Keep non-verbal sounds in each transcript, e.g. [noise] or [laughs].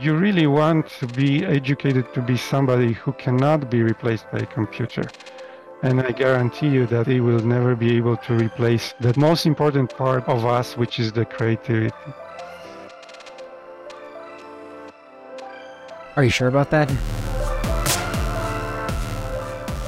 You really want to be educated to be somebody who cannot be replaced by a computer. And I guarantee you that it will never be able to replace the most important part of us, which is the creativity. Are you sure about that?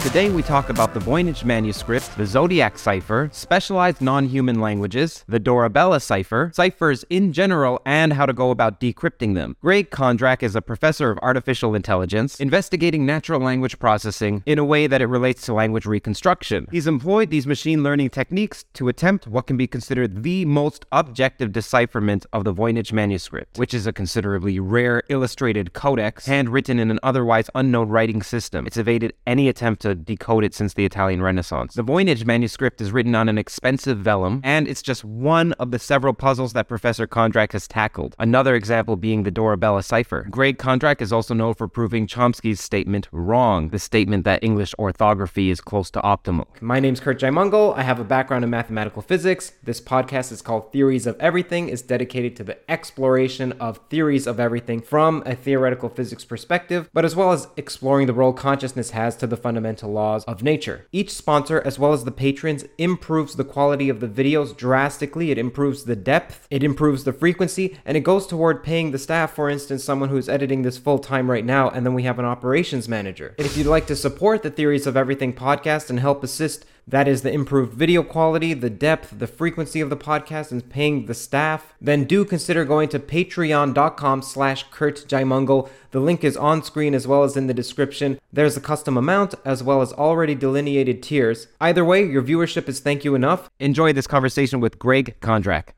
Today we talk about the Voynich manuscript, the Zodiac cipher, specialized non-human languages, the Dorabella cipher, ciphers in general, and how to go about decrypting them. Greg Kondrak is a professor of artificial intelligence, investigating natural language processing in a way that it relates to language reconstruction. He's employed these machine learning techniques to attempt what can be considered the most objective decipherment of the Voynich manuscript, which is a considerably rare illustrated codex handwritten in an otherwise unknown writing system. It's evaded any attempt to decode it since the Italian Renaissance. The Voynich manuscript is written on an expensive vellum, and it's just one of the several puzzles that Professor Kondrak has tackled. Another example being the Dorabella cipher. Greg Kondrak is also known for proving Chomsky's statement wrong, the statement that English orthography is close to optimal. My name's Curt Jaimungal. I have a background in mathematical physics. This podcast is called Theories of Everything. is dedicated to the exploration of theories of everything from a theoretical physics perspective, but as well as exploring the role consciousness has to the fundamental fundamental laws of nature. Each sponsor, as well as the patrons, improves the quality of the videos drastically. It improves the depth, it improves the frequency, and it goes toward paying the staff, for instance, someone who's editing this full time right now, and then we have an operations manager. And if you'd like to support the Theories of Everything podcast and help assist that is the improved video quality, the depth, the frequency of the podcast, and paying the staff, then do consider going to patreon.com slash Curt Jaimungal. The link is on screen as well as in the description. There's a custom amount as well as already delineated tiers. Either way, your viewership is thank you enough. Enjoy this conversation with Greg Kondrak.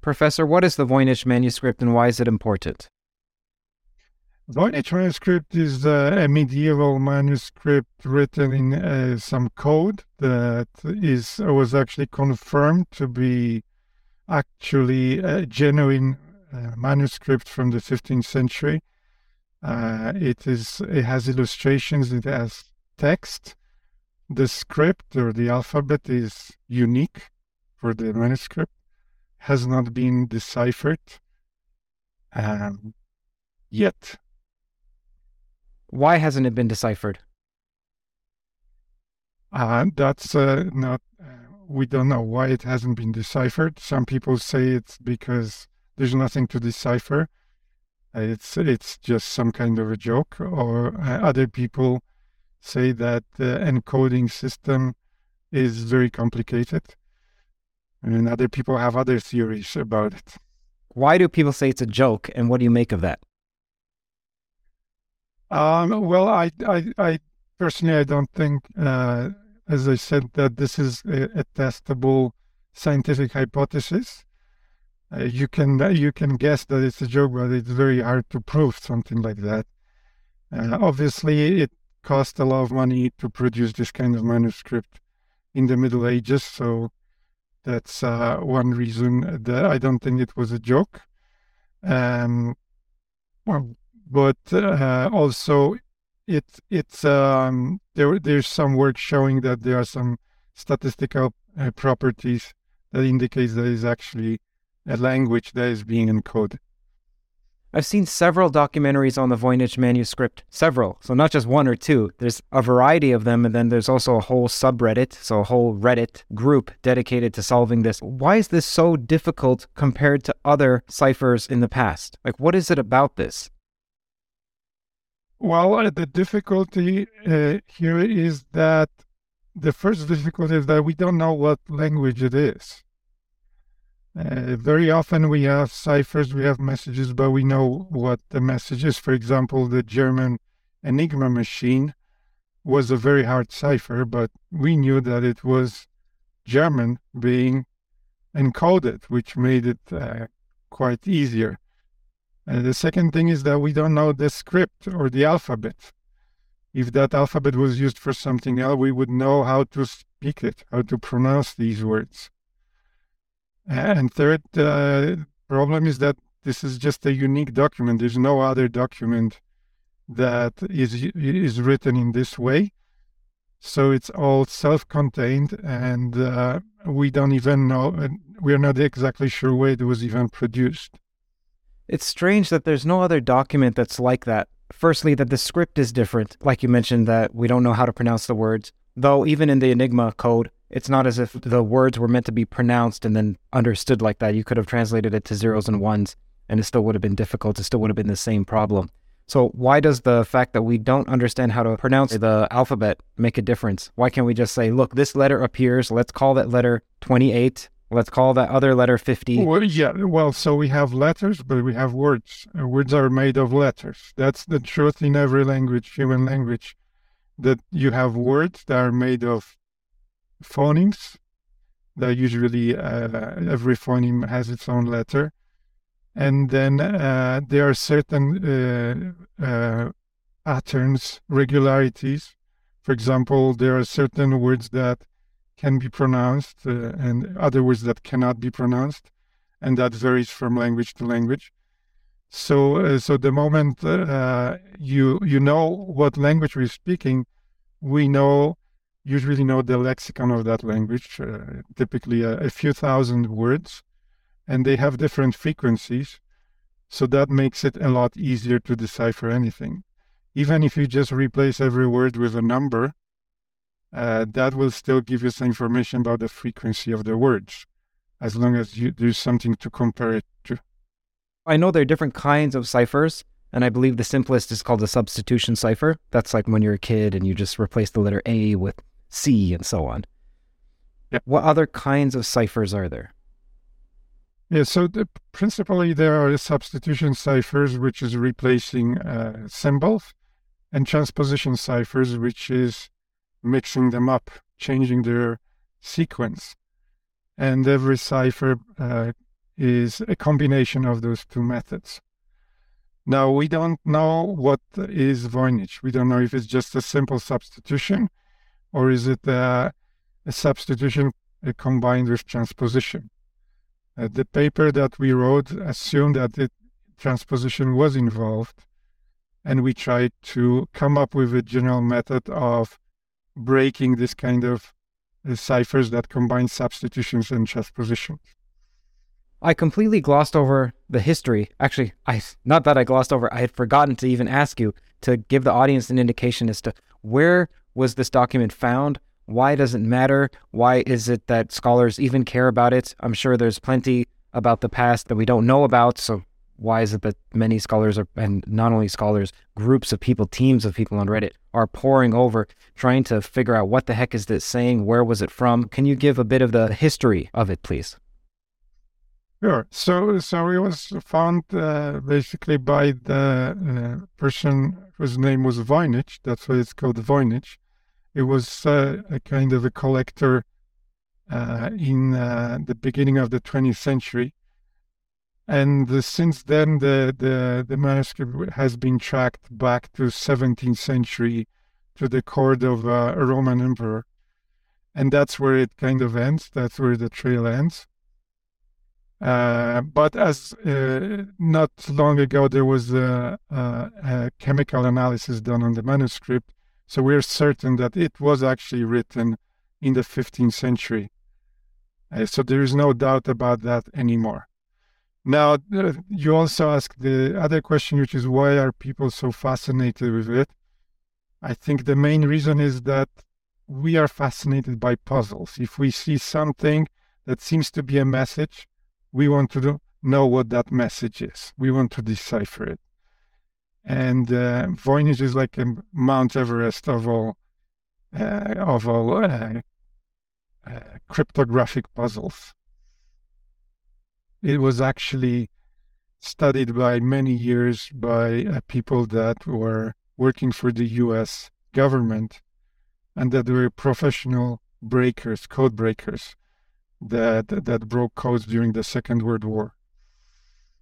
Professor, what is the Voynich manuscript and why is it important? Voynich transcript is uh, a medieval manuscript written in uh, some code that is was actually confirmed to be actually a genuine uh, manuscript from the 15th century. Uh, it is it has illustrations. It has text. The script or the alphabet is unique for the manuscript. Has not been deciphered um, yet why hasn't it been deciphered? Uh, that's uh, not, uh, we don't know why it hasn't been deciphered. Some people say it's because there's nothing to decipher. It's, it's just some kind of a joke. Or uh, other people say that the encoding system is very complicated. And other people have other theories about it. Why do people say it's a joke, and what do you make of that? Um, well, I, I, I personally, I don't think, uh, as I said, that this is a, a testable scientific hypothesis. Uh, you can you can guess that it's a joke, but it's very hard to prove something like that. Uh, obviously, it cost a lot of money to produce this kind of manuscript in the Middle Ages, so that's uh, one reason that I don't think it was a joke. Um, well, but uh, also it it's um, there there's some work showing that there are some statistical uh, properties that indicates that it's actually a language that is being encoded. I've seen several documentaries on the Voynich manuscript, several. So not just one or two. There's a variety of them, and then there's also a whole subreddit, so a whole Reddit group dedicated to solving this. Why is this so difficult compared to other ciphers in the past? Like, what is it about this? Well, uh, the difficulty uh, here is that the first difficulty is that we don't know what language it is. Uh, very often we have ciphers, we have messages, but we know what the message is. For example, the German Enigma machine was a very hard cipher, but we knew that it was German being encoded, which made it uh, quite easier. Uh, the second thing is that we don't know the script or the alphabet. If that alphabet was used for something else, we would know how to speak it, how to pronounce these words. And third uh, problem is that this is just a unique document. There's no other document that is is written in this way. So it's all self-contained, and uh, we don't even know. We're not exactly sure where it was even produced. It's strange that there's no other document that's like that. Firstly, that the script is different, like you mentioned, that we don't know how to pronounce the words. Though even in the Enigma code, it's not as if the words were meant to be pronounced and then understood like that. You could have translated it to zeros and ones, and it still would have been difficult. It still would have been the same problem. So, why does the fact that we don't understand how to pronounce the alphabet make a difference? Why can't we just say, look, this letter appears, let's call that letter 28, let's call that other letter 50? Well, yeah, well, so we have letters, but we have words. Words are made of letters. That's the truth in every language, human language, that you have words that are made of phonemes. That usually uh, every phoneme has its own letter, and then uh, there are certain uh, uh, patterns, regularities. For example, there are certain words that can be pronounced uh, and other words that cannot be pronounced, and that varies from language to language. So, uh, so the moment uh, you you know what language we're speaking, we know usually know the lexicon of that language, uh, typically a, a, few thousand words, and they have different frequencies. So that makes it a lot easier to decipher anything. Even if you just replace every word with a number, uh, that will still give you some information about the frequency of the words, as long as you, do something to compare it to. I know there are different kinds of ciphers. And I believe the simplest is called a substitution cipher. That's like when you're a kid and you just replace the letter A with C, and so on. Yeah. What other kinds of ciphers are there? Yeah, so the, principally there are substitution ciphers, which is replacing uh, symbols, and transposition ciphers, which is mixing them up, changing their sequence. And every cipher uh, is a combination of those two methods. Now, we don't know what is Voynich. We don't know if it's just a simple substitution or is it uh, a substitution uh, combined with transposition? Uh, the paper that we wrote assumed that the transposition was involved, and we tried to come up with a general method of breaking this kind of uh, ciphers that combine substitutions and transpositions. I completely glossed over the history. Actually, I not that I glossed over. I had forgotten to even ask you to give the audience an indication as to where was this document found? Why does it matter? Why is it that scholars even care about it? I'm sure there's plenty about the past that we don't know about. So why is it that many scholars are, and not only scholars, groups of people, teams of people on Reddit are pouring over trying to figure out what the heck is this saying? Where was it from? Can you give a bit of the history of it, please? Sure. So, so it was found uh, basically by the uh, person whose name was Voynich. That's why it's called Voynich. It was uh, a kind of a collector uh, in uh, the beginning of the 20th century. And since then, the, the, the manuscript has been tracked back to 17th century to the court of uh, a Roman emperor. And that's where it kind of ends. That's where the trail ends. Uh, but as uh, not long ago, there was a, a, a, chemical analysis done on the manuscript, so we're certain that it was actually written in the 15th century. Uh, so there is no doubt about that anymore. Now, uh, you also asked the other question, which is why are people so fascinated with it? I think the main reason is that we are fascinated by puzzles. If we see something that seems to be a message, we want to know what that message is. We want to decipher it. And uh, Voynich is like a Mount Everest of all uh, of all uh, uh, cryptographic puzzles. It was actually studied by many years by uh, people that were working for the U.S. government and that were professional breakers, code breakers that that broke codes during the Second World War.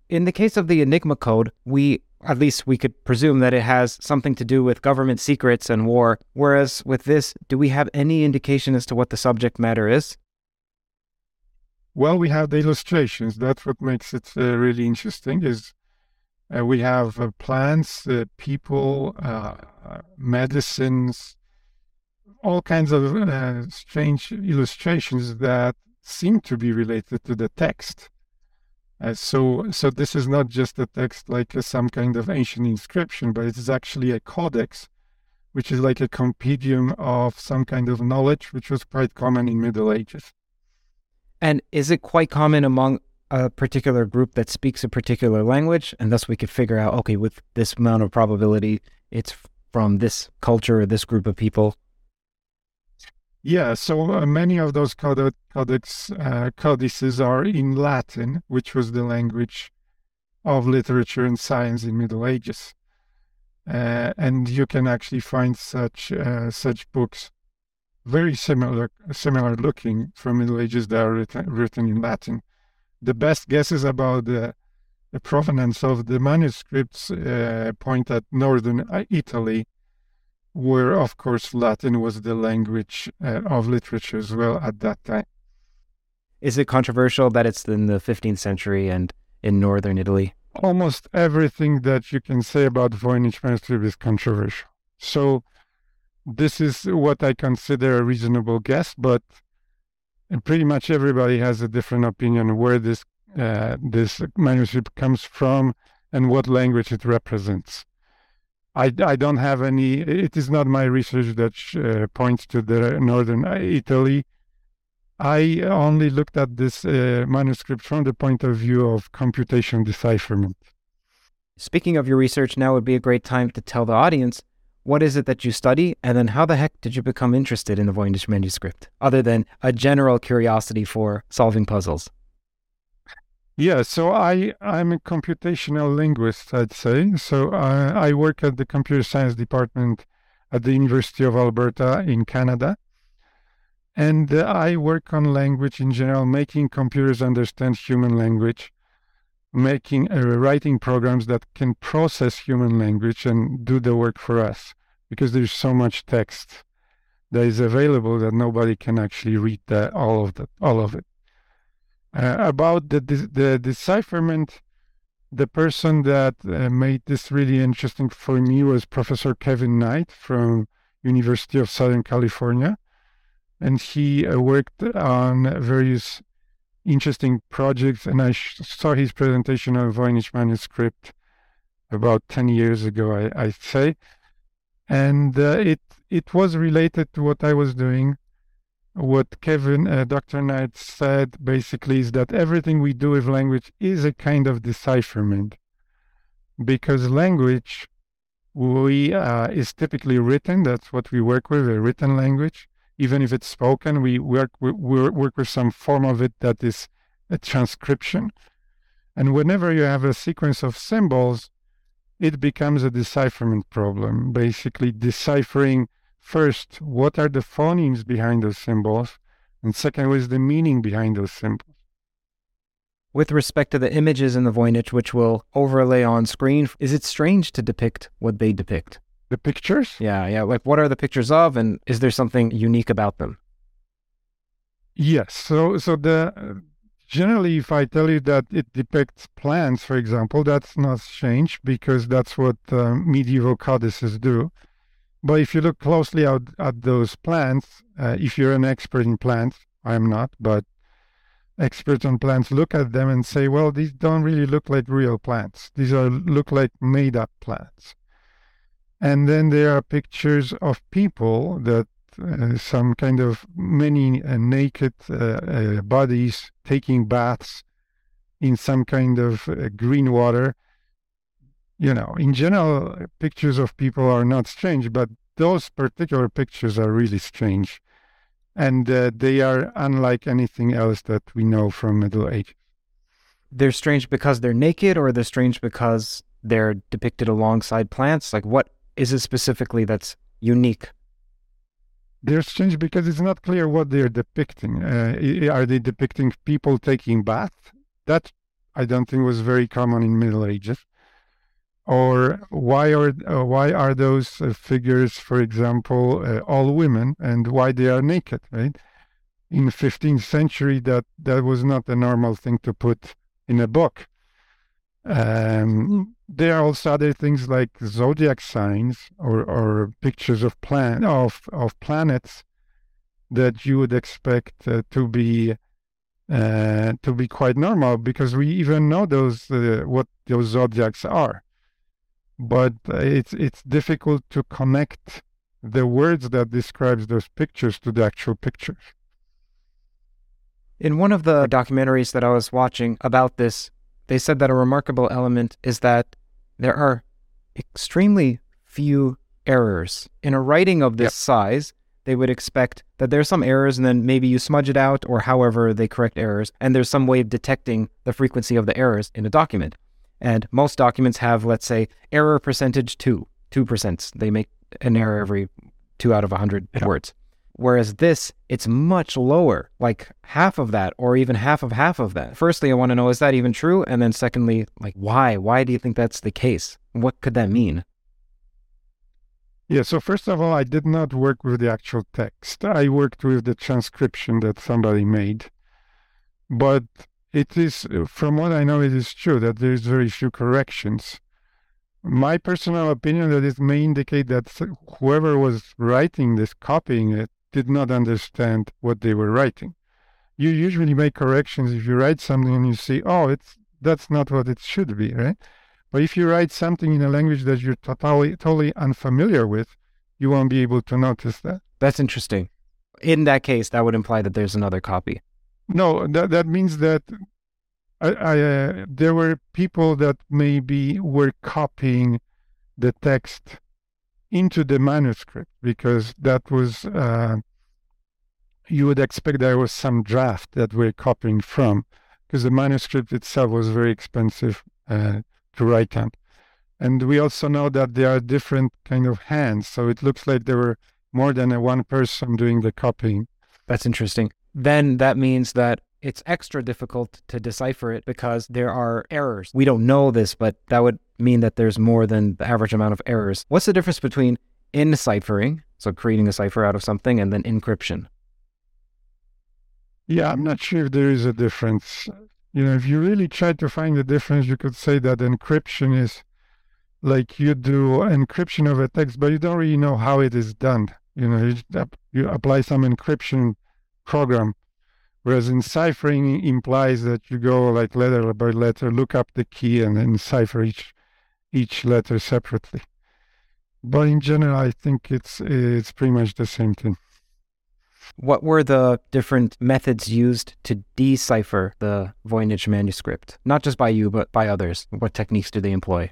In the case of the Enigma code, we at least we could presume that it has something to do with government secrets and war. Whereas with this, do we have any indication as to what the subject matter is? Well, we have the illustrations. That's what makes it uh, really interesting. Is uh, we have uh, plants, uh, people, uh, medicines, all kinds of uh, strange illustrations that seem to be related to the text. Uh, so, so this is not just a text like uh, some kind of ancient inscription, but it is actually a codex, which is like a compendium of some kind of knowledge, which was quite common in Middle Ages. And is it quite common among a particular group that speaks a particular language, and thus we could figure out, okay, with this amount of probability, it's from this culture or this group of people? Yeah, so uh, many of those codex uh, codices are in Latin, which was the language of literature and science in Middle Ages, uh, and you can actually find such uh, such books, very similar similar looking from Middle Ages that are written, written in Latin. The best guesses about the, the provenance of the manuscripts uh, point at northern uh, Italy where, of course, Latin was the language uh, of literature as well at that time. Is it controversial that it's in the 15th century and in northern Italy? Almost everything that you can say about Voynich manuscript is controversial. So, this is what I consider a reasonable guess, but pretty much everybody has a different opinion where this uh, this manuscript comes from and what language it represents. I, I don't have any, it is not my research that uh, points to the northern Italy. I only looked at this uh, manuscript from the point of view of computation decipherment. Speaking of your research, now would be a great time to tell the audience what is it that you study, and then how the heck did you become interested in the Voynich manuscript, other than a general curiosity for solving puzzles? Yeah, so I I'm a computational linguist, I'd say. So uh, I work at the computer science department at the University of Alberta in Canada, and uh, I work on language in general, making computers understand human language, making uh, writing programs that can process human language and do the work for us, because there's so much text that is available that nobody can actually read all of that all of it. Uh, about the, the decipherment, the person that uh, made this really interesting for me was Professor Kevin Knight from University of Southern California, and he uh, worked on various interesting projects. And I saw his presentation of Voynich manuscript about ten years ago, I, I say, and uh, it it was related to what I was doing what Kevin, uh, Dr. Knight said basically is that everything we do with language is a kind of decipherment because language we uh, is typically written. That's what we work with, a written language. Even if it's spoken, we work we work with some form of it that is a transcription. And whenever you have a sequence of symbols, it becomes a decipherment problem, basically deciphering First, what are the phonemes behind those symbols? And second, what is the meaning behind those symbols? With respect to the images in the Voynich, which will overlay on screen, is it strange to depict what they depict? The pictures? Yeah, yeah. Like, what are the pictures of, and is there something unique about them? Yes. So, so the generally, if I tell you that it depicts plants, for example, that's not strange because that's what uh, medieval codices do. But if you look closely at, at those plants, uh, if you're an expert in plants, I am not, but experts on plants look at them and say, well, these don't really look like real plants. These are look like made up plants. And then there are pictures of people that uh, some kind of many uh, naked uh, uh bodies taking baths in some kind of uh, green water. You know, in general, pictures of people are not strange, but those particular pictures are really strange and uh, they are unlike anything else that we know from Middle Age. They're strange because they're naked, or they're strange because they're depicted alongside plants. Like, what is it specifically that's unique? They're strange because it's not clear what they're depicting. Uh, are they depicting people taking bath? That I don't think was very common in Middle Ages or why are uh, why are those uh, figures, for example, uh, all women, and why they are naked? Right? In the 15th century, that that was not a normal thing to put in a book. Um, there are also other things like zodiac signs or, or pictures of plan of of planets that you would expect uh, to be uh, to be quite normal because we even know those uh, what those zodiacs are but it's it's difficult to connect the words that describes those pictures to the actual pictures. In one of the documentaries that I was watching about this, they said that a remarkable element is that there are extremely few errors. In a writing of this yep. size, they would expect that there's some errors and then maybe you smudge it out or however they correct errors, and there's some way of detecting the frequency of the errors in a document. And most documents have, let's say, error percentage two, 2%. They make an error every two out of 100 yeah. words. Whereas this, it's much lower, like half of that, or even half of half of that. Firstly, I want to know, is that even true? And then secondly, like, why? Why do you think that's the case? What could that mean? Yeah, so first of all, I did not work with the actual text. I worked with the transcription that somebody made. But it is, from what I know, it is true that there is very few corrections. My personal opinion that it may indicate that whoever was writing this, copying it, did not understand what they were writing. You usually make corrections if you write something and you see, oh, it's that's not what it should be, right? But if you write something in a language that you're totally totally unfamiliar with, you won't be able to notice that. That's interesting. In that case, that would imply that there's another copy. No, that that means that I, I uh, there were people that maybe were copying the text into the manuscript because that was uh, you would expect there was some draft that we're copying from because the manuscript itself was very expensive uh, to write on. And we also know that there are different kind of hands, so it looks like there were more than one person doing the copying. That's interesting then that means that it's extra difficult to decipher it because there are errors. We don't know this, but that would mean that there's more than the average amount of errors. What's the difference between enciphering, so creating a cipher out of something, and then encryption? Yeah, I'm not sure if there is a difference. You know, if you really try to find the difference, you could say that encryption is like you do encryption of a text, but you don't really know how it is done. You know, you, you apply some encryption program. Whereas in ciphering implies that you go like letter by letter, look up the key and then cipher each each letter separately. But in general, I think it's it's pretty much the same thing. What were the different methods used to decipher the Voynich manuscript? Not just by you, but by others. What techniques do they employ?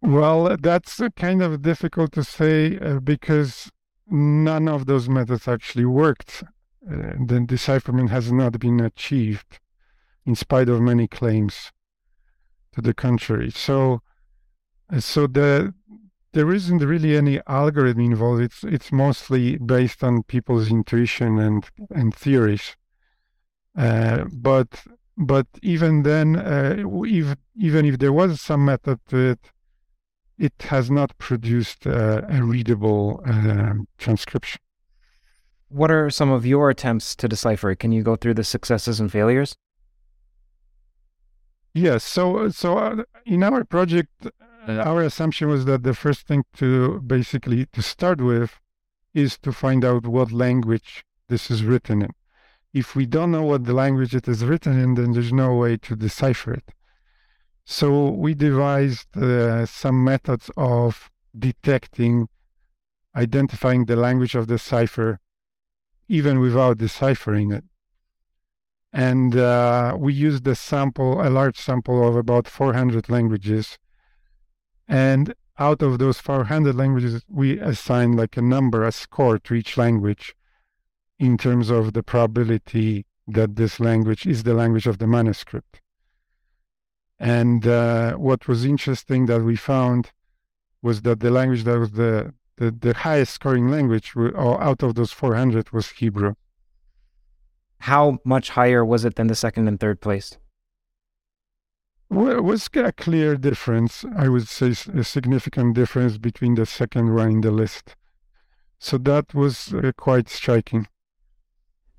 Well, that's kind of difficult to say uh, because none of those methods actually worked. Uh, the decipherment has not been achieved in spite of many claims to the contrary. So, uh, so the there isn't really any algorithm involved. It's it's mostly based on people's intuition and and theories. Uh, but but even then, uh, if, even if there was some method to it, it has not produced uh, a readable uh, transcription. What are some of your attempts to decipher it? Can you go through the successes and failures? Yes. So, so uh, in our project, uh, our assumption was that the first thing to basically to start with is to find out what language this is written in. if we don't know what the language it is written in, then there's no way to decipher it. So we devised uh, some methods of detecting, identifying the language of the cipher, even without deciphering it. And uh, we used a sample, a large sample of about 400 languages. And out of those 400 languages, we assigned like a number, a score to each language in terms of the probability that this language is the language of the manuscript. And uh, what was interesting that we found was that the language that was the, the, the highest scoring language out of those 400 was Hebrew. How much higher was it than the second and third place? Well, it was a clear difference. I would say a significant difference between the second one in the list. So that was uh, quite striking.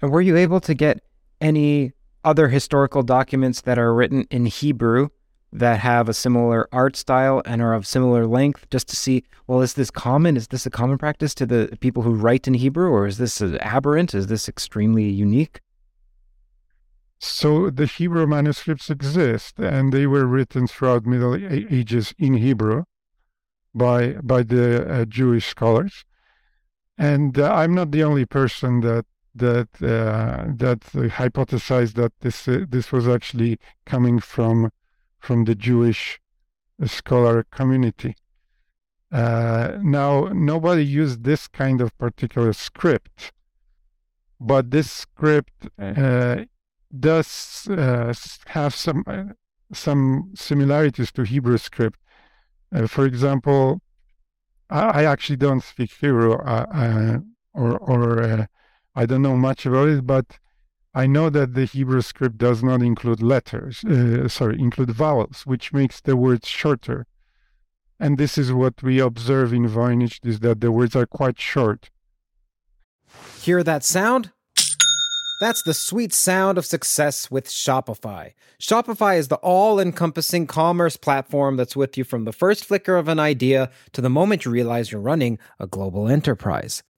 And were you able to get any other historical documents that are written in Hebrew that have a similar art style and are of similar length just to see, well, is this common? Is this a common practice to the people who write in Hebrew or is this aberrant? Is this extremely unique? So the Hebrew manuscripts exist and they were written throughout Middle Ages in Hebrew by by the uh, Jewish scholars. And uh, I'm not the only person that that uh, that hypothesized that this uh, this was actually coming from from the Jewish scholar community. Uh, now, nobody used this kind of particular script, but this script uh, does uh, have some uh, some similarities to Hebrew script. for example, I, I, actually don't speak Hebrew, or or I don't know much about it, but I know that the Hebrew script does not include letters, uh, sorry, include vowels, which makes the words shorter. And this is what we observe in Voynich, is that the words are quite short. Hear that sound? That's the sweet sound of success with Shopify. Shopify is the all encompassing commerce platform that's with you from the first flicker of an idea to the moment you realize you're running a global enterprise.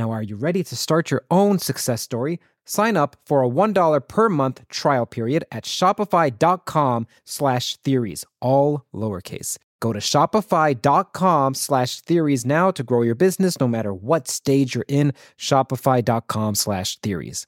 Now, are you ready to start your own success story? Sign up for a $1 per month trial period at shopify.com slash theories, all lowercase. Go to shopify.com slash theories now to grow your business no matter what stage you're in. Shopify.com slash theories.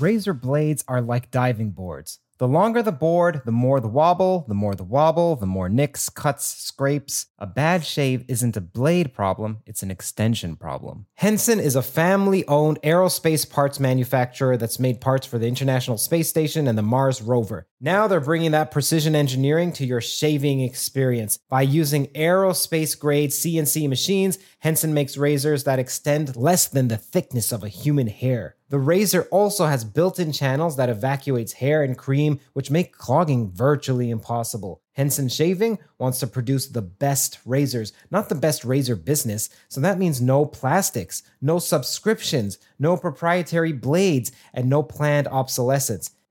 Razor blades are like diving boards. The longer the board, the more the wobble, the more the wobble, the more nicks, cuts, scrapes. A bad shave isn't a blade problem, it's an extension problem. Henson is a family owned aerospace parts manufacturer that's made parts for the International Space Station and the Mars rover. Now they're bringing that precision engineering to your shaving experience. By using aerospace grade CNC machines, Henson makes razors that extend less than the thickness of a human hair. The razor also has built in channels that evacuates hair and cream, which make clogging virtually impossible. Henson Shaving wants to produce the best razors, not the best razor business. So that means no plastics, no subscriptions, no proprietary blades, and no planned obsolescence.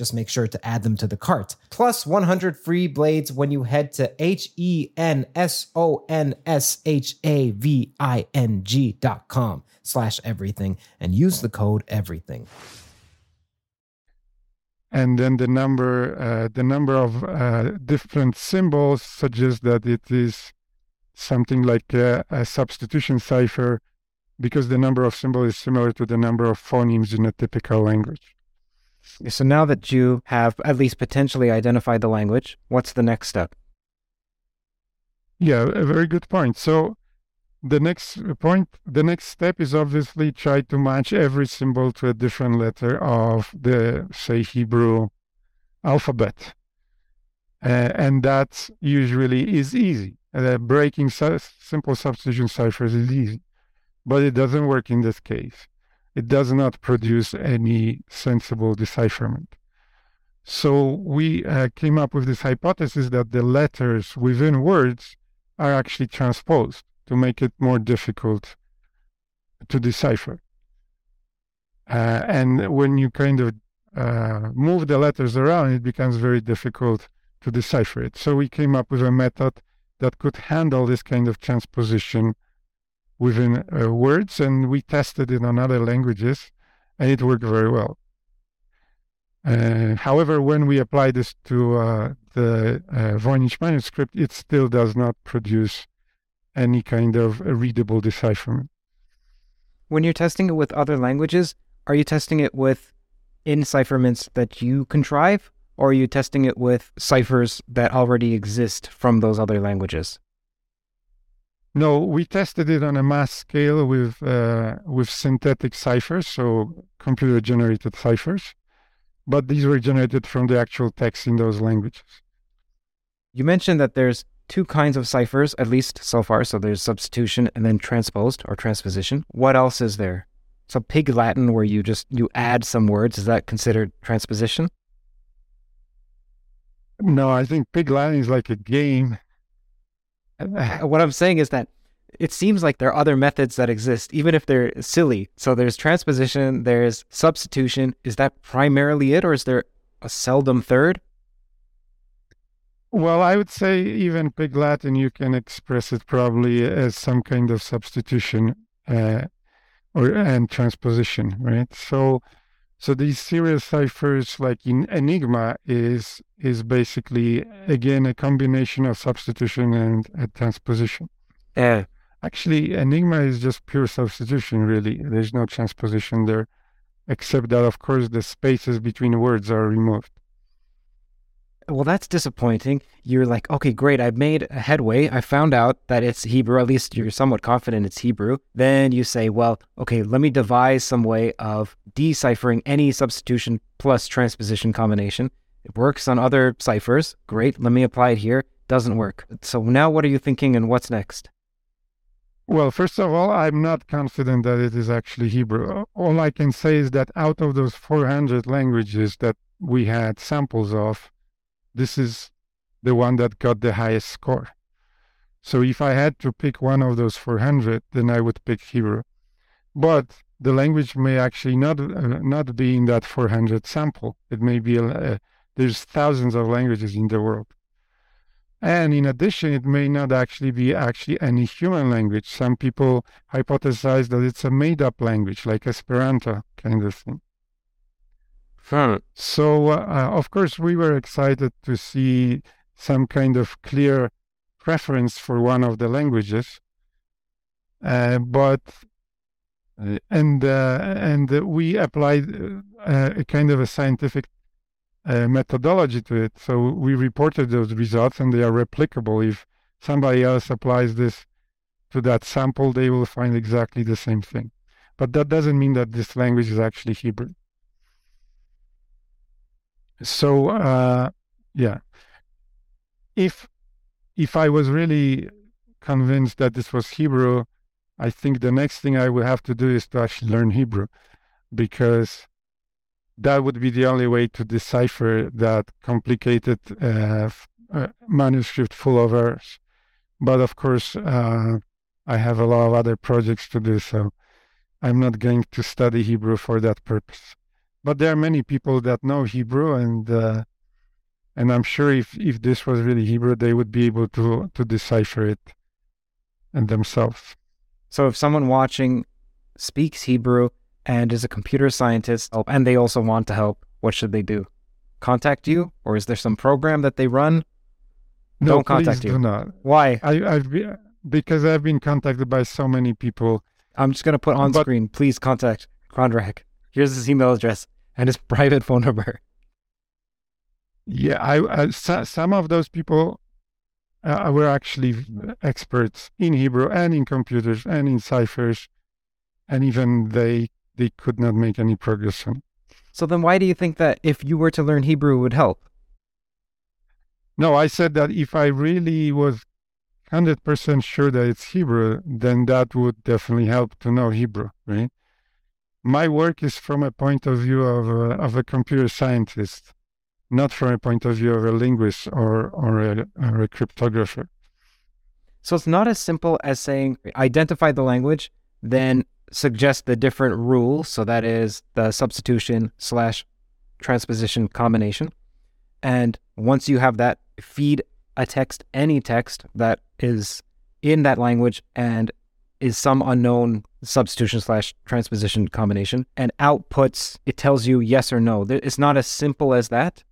Just make sure to add them to the cart. Plus 100 free blades when you head to H E N S O N S H A V I N G dot com slash everything and use the code everything. and then the number uh, the number of uh, different symbols suggests that it is something like a, a, substitution cipher because the number of symbols is similar to the number of phonemes in a typical language. So now that you have at least potentially identified the language, what's the next step? Yeah, a very good point. So the next point, the next step is obviously try to match every symbol to a different letter of the, say, Hebrew alphabet. Uh, and that usually is easy. Uh, breaking su- simple substitution ciphers is easy, but it doesn't work in this case. It does not produce any sensible decipherment. So we uh, came up with this hypothesis that the letters within words are actually transposed to make it more difficult to decipher. Uh, and when you kind of uh, move the letters around, it becomes very difficult to decipher it. So we came up with a method that could handle this kind of transposition within uh, words, and we tested it on other languages, and it worked very well. Uh, however, when we apply this to uh, the uh, Voynich manuscript, it still does not produce any kind of readable decipherment. When you're testing it with other languages, are you testing it with encipherments that you contrive, or are you testing it with ciphers that already exist from those other languages? No, we tested it on a mass scale with uh, with synthetic ciphers, so computer generated ciphers, but these were generated from the actual text in those languages. You mentioned that there's two kinds of ciphers, at least so far. So there's substitution and then transposed or transposition. What else is there? So pig Latin, where you just you add some words, is that considered transposition? No, I think pig Latin is like a game. [laughs] what I'm saying is that it seems like there are other methods that exist, even if they're silly. So there's transposition, there's substitution. Is that primarily it, or is there a seldom third? Well, I would say even Pig Latin, you can express it probably as some kind of substitution uh, or and transposition, right? So, so these serial ciphers, like in Enigma, is is basically again a combination of substitution and, and transposition. Yeah. Actually, Enigma is just pure substitution. Really, there's no transposition there, except that of course the spaces between words are removed well, that's disappointing. You're like, okay, great. I've made a headway. I found out that it's Hebrew. At least you're somewhat confident it's Hebrew. Then you say, well, okay, let me devise some way of deciphering any substitution plus transposition combination. It works on other ciphers. Great. Let me apply it here. Doesn't work. So now what are you thinking and what's next? Well, first of all, I'm not confident that it is actually Hebrew. All I can say is that out of those 400 languages that we had samples of, this is the one that got the highest score. So if I had to pick one of those 400, then I would pick Hebrew. But the language may actually not uh, not be in that 400 sample. It may be uh, there's thousands of languages in the world. And in addition, it may not actually be actually any human language. Some people hypothesize that it's a made-up language, like Esperanto kind of thing. So, uh, of course, we were excited to see some kind of clear preference for one of the languages. Uh, but uh, and uh, and we applied uh, a kind of a scientific uh, methodology to it. So we reported those results, and they are replicable. If somebody else applies this to that sample, they will find exactly the same thing. But that doesn't mean that this language is actually Hebrew. So uh, yeah, if if I was really convinced that this was Hebrew, I think the next thing I would have to do is to actually learn Hebrew, because that would be the only way to decipher that complicated uh, uh, manuscript full of errors. But of course, uh, I have a lot of other projects to do, so I'm not going to study Hebrew for that purpose. But there are many people that know Hebrew, and uh, and I'm sure if if this was really Hebrew, they would be able to to decipher it and themselves. So if someone watching speaks Hebrew and is a computer scientist and they also want to help, what should they do? Contact you, or is there some program that they run? No, Don't contact please you. do not. Why? I, I've be, because I've been contacted by so many people. I'm just gonna put on But- screen. Please contact Kondrak. Here's his email address and his [laughs] private phone number. Yeah, I, I so, some of those people uh, were actually experts in Hebrew and in computers and in ciphers, and even they they could not make any progression. So then, why do you think that if you were to learn Hebrew, it would help? No, I said that if I really was hundred percent sure that it's Hebrew, then that would definitely help to know Hebrew, right? My work is from a point of view of a, of a computer scientist, not from a point of view of a linguist or or a, or a cryptographer. So it's not as simple as saying identify the language, then suggest the different rules. So that is the substitution slash transposition combination. And once you have that, feed a text, any text that is in that language and is some unknown substitution slash transposition combination and outputs, it tells you yes or no. It's not as simple as that.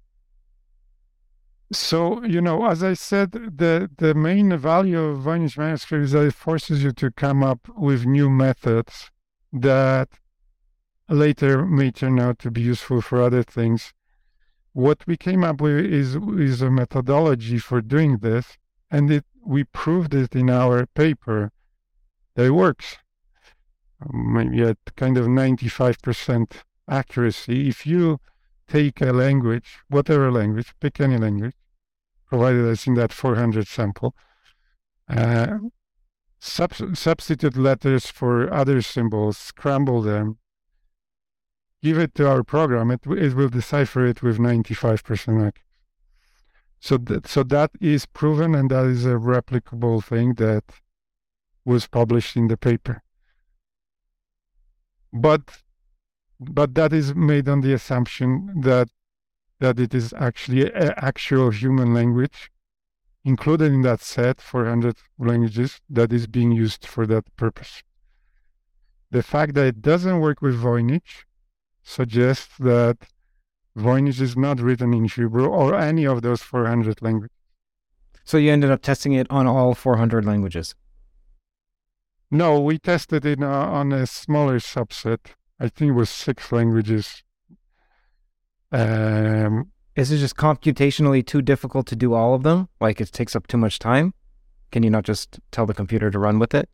So, you know, as I said, the, the main value of Voynich manuscript is that it forces you to come up with new methods that later may turn out to be useful for other things. What we came up with is, is a methodology for doing this, and it, we proved it in our paper that it works. Maybe at kind of 95% accuracy. If you take a language, whatever language, pick any language, provided it's in that 400 sample, uh, sub- substitute letters for other symbols, scramble them, give it to our program, it, it will decipher it with 95% accuracy. So that, so that is proven and that is a replicable thing that was published in the paper. But but that is made on the assumption that that it is actually actual human language included in that set 400 languages that is being used for that purpose. The fact that it doesn't work with Voynich suggests that Voynich is not written in Hebrew or any of those 400 languages. So you ended up testing it on all 400 languages. No, we tested it uh, on a smaller subset. I think it was six languages. Um, Is it just computationally too difficult to do all of them? Like it takes up too much time? Can you not just tell the computer to run with it?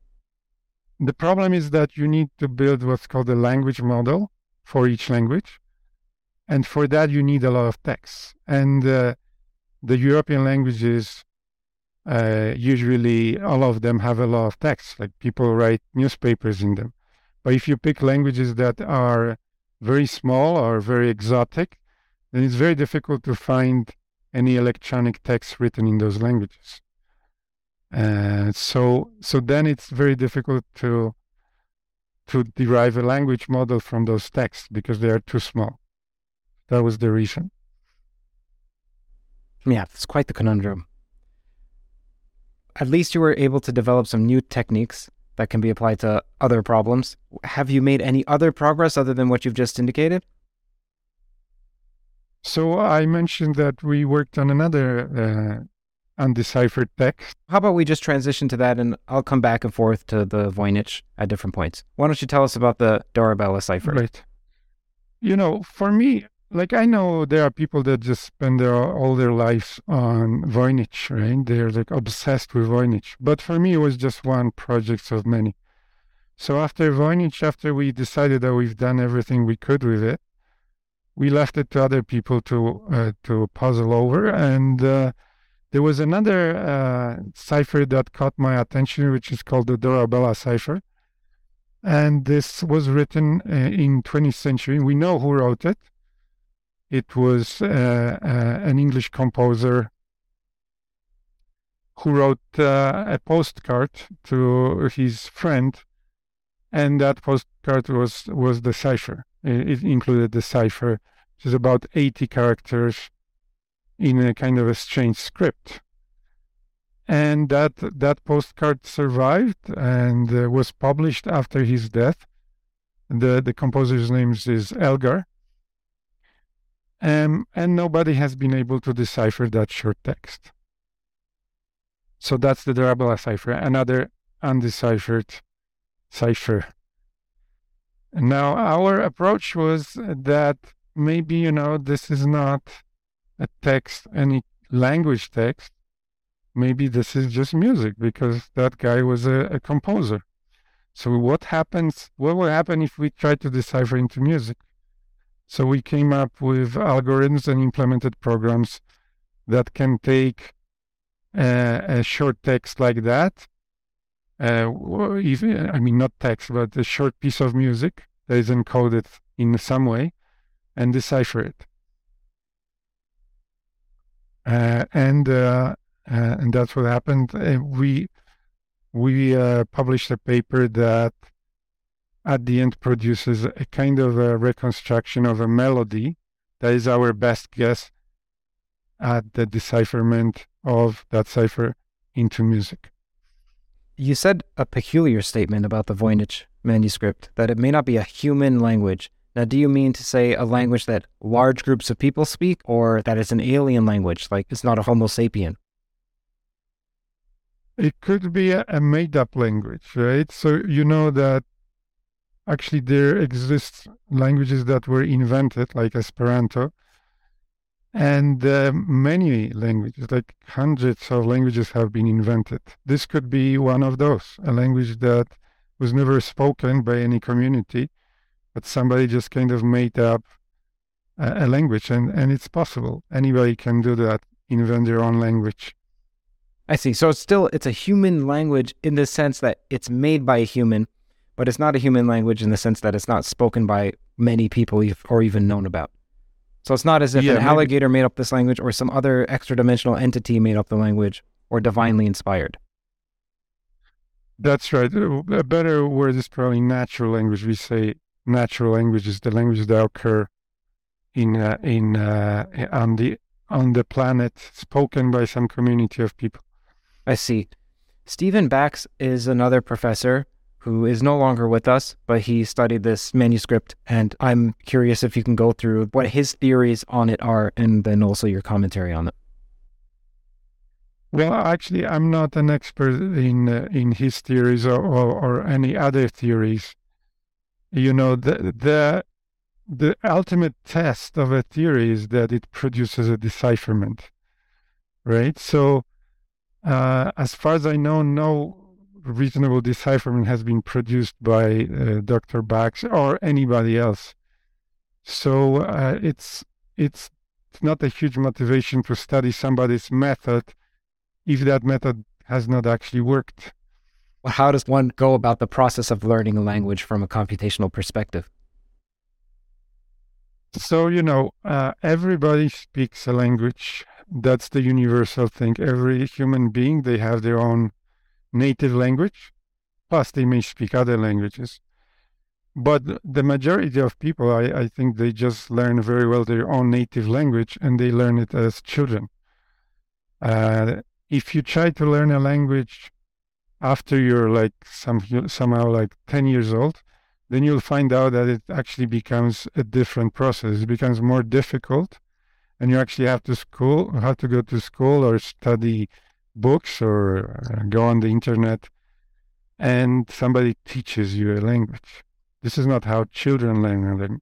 The problem is that you need to build what's called a language model for each language. And for that, you need a lot of text. And uh, the European languages, uh, usually all of them have a lot of text, like people write newspapers in them. But if you pick languages that are very small or very exotic, then it's very difficult to find any electronic text written in those languages. Uh, so so then it's very difficult to to derive a language model from those texts because they are too small. That was the reason. Yeah, it's quite the conundrum. At least you were able to develop some new techniques that can be applied to other problems. Have you made any other progress other than what you've just indicated? So I mentioned that we worked on another uh, undeciphered text. How about we just transition to that and I'll come back and forth to the Voynich at different points. Why don't you tell us about the Dorabella cipher? Right. You know, for me, like I know there are people that just spend their all their lives on Voynich, right? They're like obsessed with Voynich. But for me, it was just one project of many. So after Voynich, after we decided that we've done everything we could with it, we left it to other people to uh, to puzzle over. And uh, there was another uh, cipher that caught my attention, which is called the Dorabella cipher. And this was written uh, in 20th century. We know who wrote it. It was uh, uh, an English composer who wrote uh, a postcard to his friend and that postcard was was the cipher. It included the cipher, which is about 80 characters in a kind of a strange script. And that that postcard survived and was published after his death. The the composer's name is Elgar. Um, and nobody has been able to decipher that short text. So that's the Dorabella cipher, another undeciphered cipher. Now, our approach was that maybe, you know, this is not a text, any language text. Maybe this is just music because that guy was a, a composer. So, what happens? What will happen if we try to decipher into music? So, we came up with algorithms and implemented programs that can take uh, a short text like that uh, even I mean not text, but a short piece of music that is encoded in some way, and decipher it. Uh, and uh, uh and that's what happened. we we uh, published a paper that at the end produces a kind of a reconstruction of a melody that is our best guess at the decipherment of that cipher into music. You said a peculiar statement about the Voynich manuscript that it may not be a human language. Now, do you mean to say a language that large groups of people speak, or that it's an alien language, like it's not a Homo sapien? It could be a, a made up language, right? So, you know that actually there exist languages that were invented, like Esperanto, and uh, many languages, like hundreds of languages, have been invented. This could be one of those, a language that was never spoken by any community, but somebody just kind of made up a, a language, and, and it's possible. Anybody can do that, invent their own language. I see. So it's still it's a human language in the sense that it's made by a human, but it's not a human language in the sense that it's not spoken by many people or even known about. So it's not as if yeah, an maybe. alligator made up this language or some other extra dimensional entity made up the language or divinely inspired. That's right. A better word is probably natural language. We say natural language is the language that occur in uh, in uh, on the on the planet, spoken by some community of people. I see. Stephen Bax is another professor who is no longer with us, but he studied this manuscript. And I'm curious if you can go through what his theories on it are and then also your commentary on it. Well, actually, I'm not an expert in uh, in his theories or, or, or, any other theories. You know, the, the the ultimate test of a theory is that it produces a decipherment, right? So, uh, as far as I know, no reasonable decipherment has been produced by uh, Dr. Bax or anybody else. So uh, it's it's not a huge motivation to study somebody's method if that method has not actually worked. Well, how does one go about the process of learning a language from a computational perspective? So, you know, uh, everybody speaks a language. That's the universal thing. Every human being, they have their own native language, plus they may speak other languages. But the majority of people, I, I think they just learn very well their own native language and they learn it as children. Uh, if you try to learn a language after you're like some, somehow like 10 years old, then you'll find out that it actually becomes a different process. It becomes more difficult and you actually have to school, have to go to school or study books or uh, go on the internet and somebody teaches you a language. This is not how children learn a language.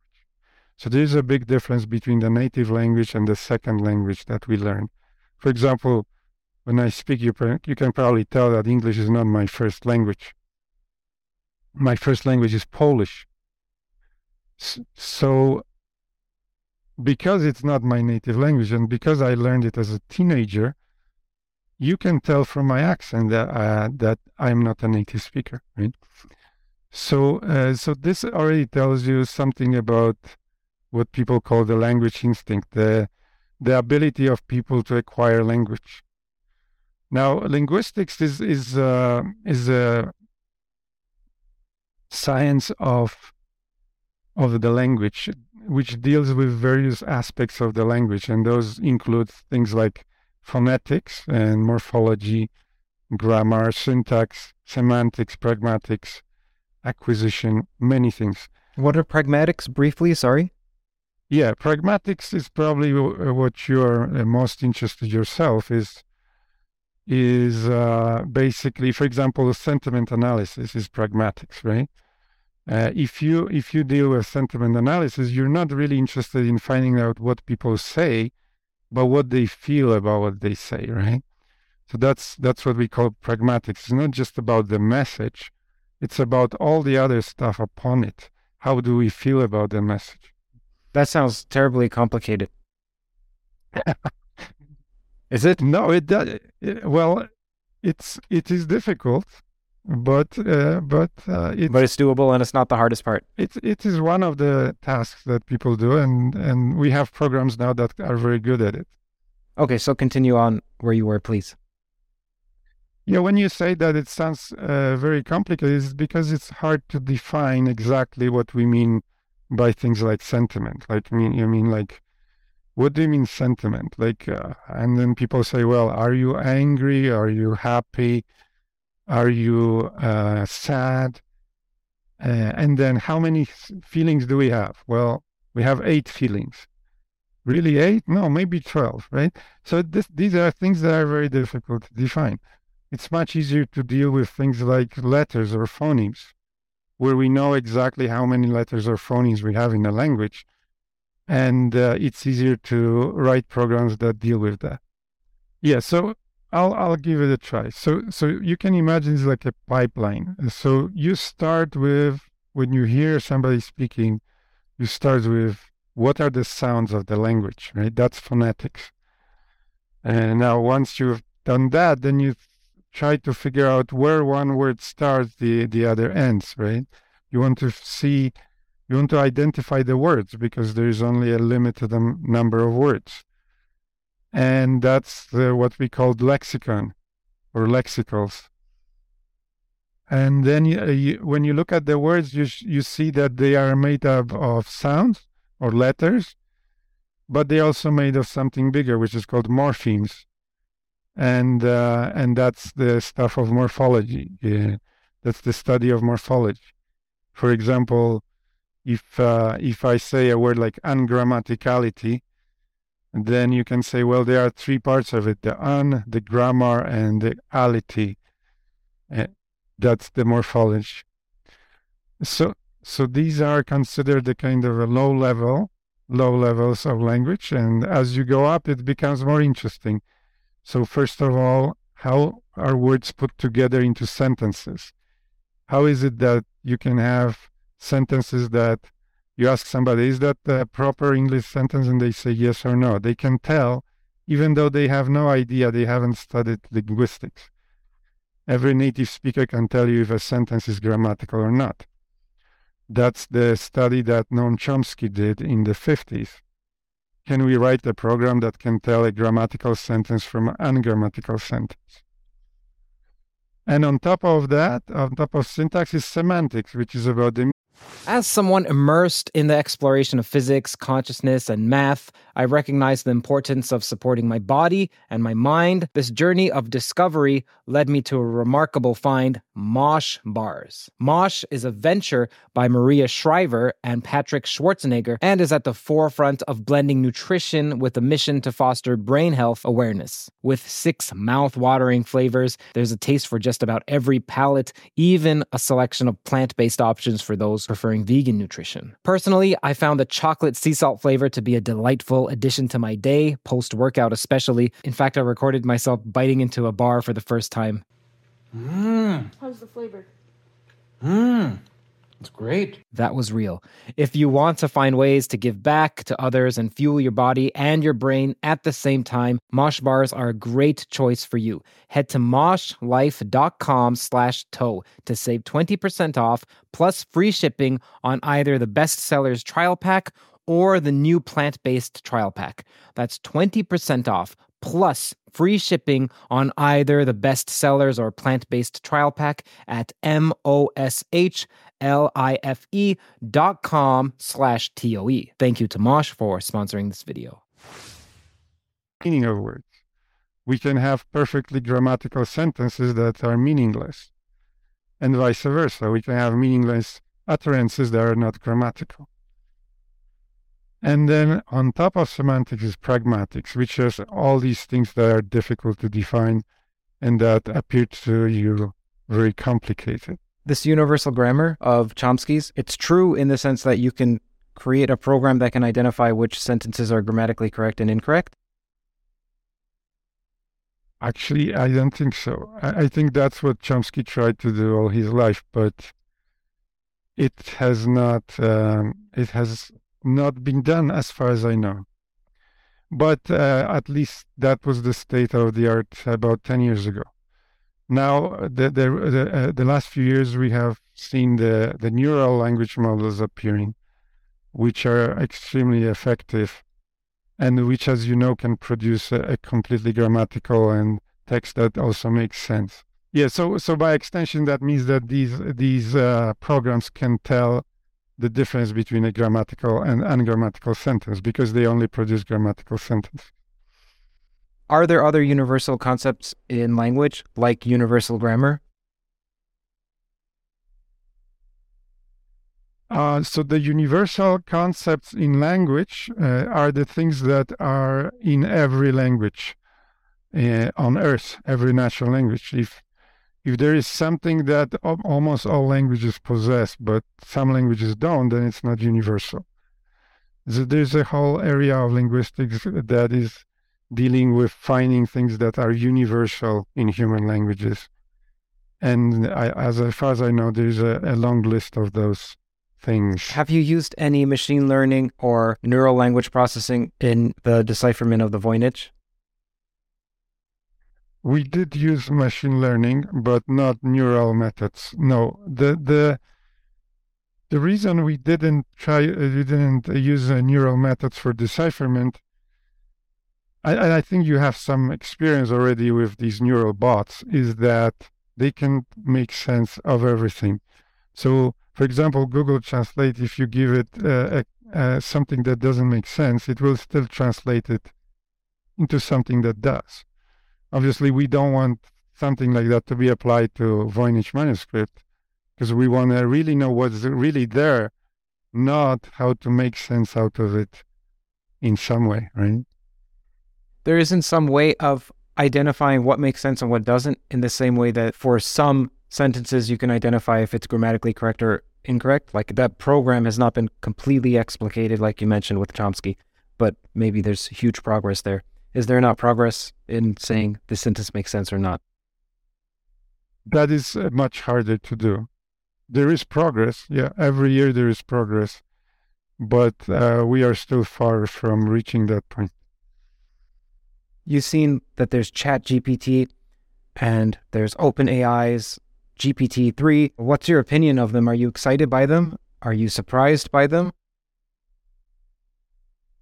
So there's a big difference between the native language and the second language that we learn. For example, when I speak, you, you can probably tell that English is not my first language. My first language is Polish. So, because it's not my native language and because I learned it as a teenager, you can tell from my accent that uh, that I'm not a native speaker, right? So, uh, so this already tells you something about what people call the language instinct, the the ability of people to acquire language. Now, linguistics is is uh, is a science of of the language, which deals with various aspects of the language, and those include things like phonetics and morphology, grammar, syntax, semantics, pragmatics, acquisition, many things. What are pragmatics briefly? Sorry. Yeah, pragmatics is probably uh, what you're uh, most interested yourself is is uh, basically, for example, sentiment analysis is pragmatics, right? Uh, if you if you deal with sentiment analysis, you're not really interested in finding out what people say, but what they feel about what they say, right? So that's that's what we call pragmatics. It's not just about the message; it's about all the other stuff upon it. How do we feel about the message? That sounds terribly complicated. [laughs] Is it? No, it does. Well, it's it is difficult, but uh, but uh, it's, But it's doable and it's not the hardest part. it it is one of the tasks that people do, and and we have programs now that are very good at it. Okay, so continue on where you were, please. Yeah, when you say that it sounds uh, very complicated, it's because it's hard to define exactly what we mean by things like sentiment. Like, mean, you mean like, what do you mean sentiment? Like, uh, and then people say, well, are you angry? Are you happy? Are you uh, sad? Uh, and then how many feelings do we have? Well, we have eight feelings. Really, eight? No, maybe 12, right? So this, these are things that are very difficult to define it's much easier to deal with things like letters or phonemes, where we know exactly how many letters or phonemes we have in a language. And uh, it's easier to write programs that deal with that. Yeah, so I'll, I'll give it a try. So, so you can imagine it's like a pipeline. So you start with, when you hear somebody speaking, you start with what are the sounds of the language, right? That's phonetics. And now once you've done that, then you try to figure out where one word starts, the, the other ends, right? You want to see, you want to identify the words because there is only a limited um, number of words. And that's the, what we call lexicon or lexicals. And then you, uh, you, when you look at the words, you, you see that they are made up of sounds or letters, but they're also made of something bigger, which is called morphemes and uh, and that's the stuff of morphology. Yeah. That's the study of morphology. For example, if uh, if I say a word like ungrammaticality, then you can say, well, there are three parts of it: the un, the grammar, and the ality. Uh, that's the morphology. So so these are considered the kind of a low level, low levels of language, and as you go up, it becomes more interesting. So first of all, how are words put together into sentences? How is it that you can have sentences that you ask somebody, is that a proper English sentence? And they say yes or no. They can tell, even though they have no idea, they haven't studied linguistics. Every native speaker can tell you if a sentence is grammatical or not. That's the study that Noam Chomsky did in the 50s can we write a program that can tell a grammatical sentence from an ungrammatical sentence? And on top of that, on top of syntax is semantics, which is about the As someone immersed in the exploration of physics, consciousness, and math, I recognize the importance of supporting my body and my mind. This journey of discovery led me to a remarkable find Mosh Bars. Mosh is a venture by Maria Shriver and Patrick Schwarzenegger and is at the forefront of blending nutrition with a mission to foster brain health awareness. With six mouth watering flavors, there's a taste for just about every palate, even a selection of plant based options for those preferring vegan nutrition. Personally, I found the chocolate sea salt flavor to be a delightful addition to my day, post workout especially. In fact, I recorded myself biting into a bar for the first time. Mmm. How's the flavor? Mmm. It's great. That was real. If you want to find ways to give back to others and fuel your body and your brain at the same time, Mosh bars are a great choice for you. Head to moshlife.com slash toe to save 20% off plus free shipping on either the bestsellers trial pack or the new plant-based trial pack. That's 20% off plus free shipping on either the best sellers or plant-based trial pack at M-O-S-H-L-I-F-E dot com slash T-O-E. Thank you to Mosh for sponsoring this video. Meaning of words. We can have perfectly grammatical sentences that are meaningless. And vice versa. We can have meaningless utterances that are not grammatical. And then on top of semantics is pragmatics, which is all these things that are difficult to define and that appear to you very complicated. This universal grammar of Chomsky's, it's true in the sense that you can create a program that can identify which sentences are grammatically correct and incorrect. Actually, I don't think so. I, I think that's what Chomsky tried to do all his life, but it has not. Um, it has not been done as far as I know. But uh, at least that was the state of the art about 10 years ago. Now, the, the, the, uh, the last few years, we have seen the, the neural language models appearing, which are extremely effective and which, as you know, can produce a, a completely grammatical and text that also makes sense. Yeah, so so by extension, that means that these these uh, programs can tell the difference between a grammatical and ungrammatical sentence because they only produce grammatical sentences. Are there other universal concepts in language, like universal grammar? Uh, so the universal concepts in language uh, are the things that are in every language uh, on earth, every natural language. If if there is something that almost all languages possess, but some languages don't, then it's not universal. So there's a whole area of linguistics that is dealing with finding things that are universal in human languages. And I, as far as I know, there's a, a long list of those things. Have you used any machine learning or neural language processing in the decipherment of the Voynich? We did use machine learning, but not neural methods. No, the the the reason we didn't try, uh, we didn't use uh, neural methods for decipherment. I, I think you have some experience already with these neural bots. Is that they can make sense of everything. So, for example, Google Translate, if you give it uh, a, uh, something that doesn't make sense, it will still translate it into something that does. Obviously, we don't want something like that to be applied to Voynich manuscript because we want to really know what's really there, not how to make sense out of it in some way, right? There isn't some way of identifying what makes sense and what doesn't in the same way that for some sentences you can identify if it's grammatically correct or incorrect. Like that program has not been completely explicated, like you mentioned with Chomsky, but maybe there's huge progress there is there not progress in saying this sentence makes sense or not? That is uh, much harder to do. There is progress. Yeah, every year there is progress, but uh, we are still far from reaching that point. You've seen that there's Chat GPT and there's OpenAI's GPT 3. What's your opinion of them? Are you excited by them? Are you surprised by them?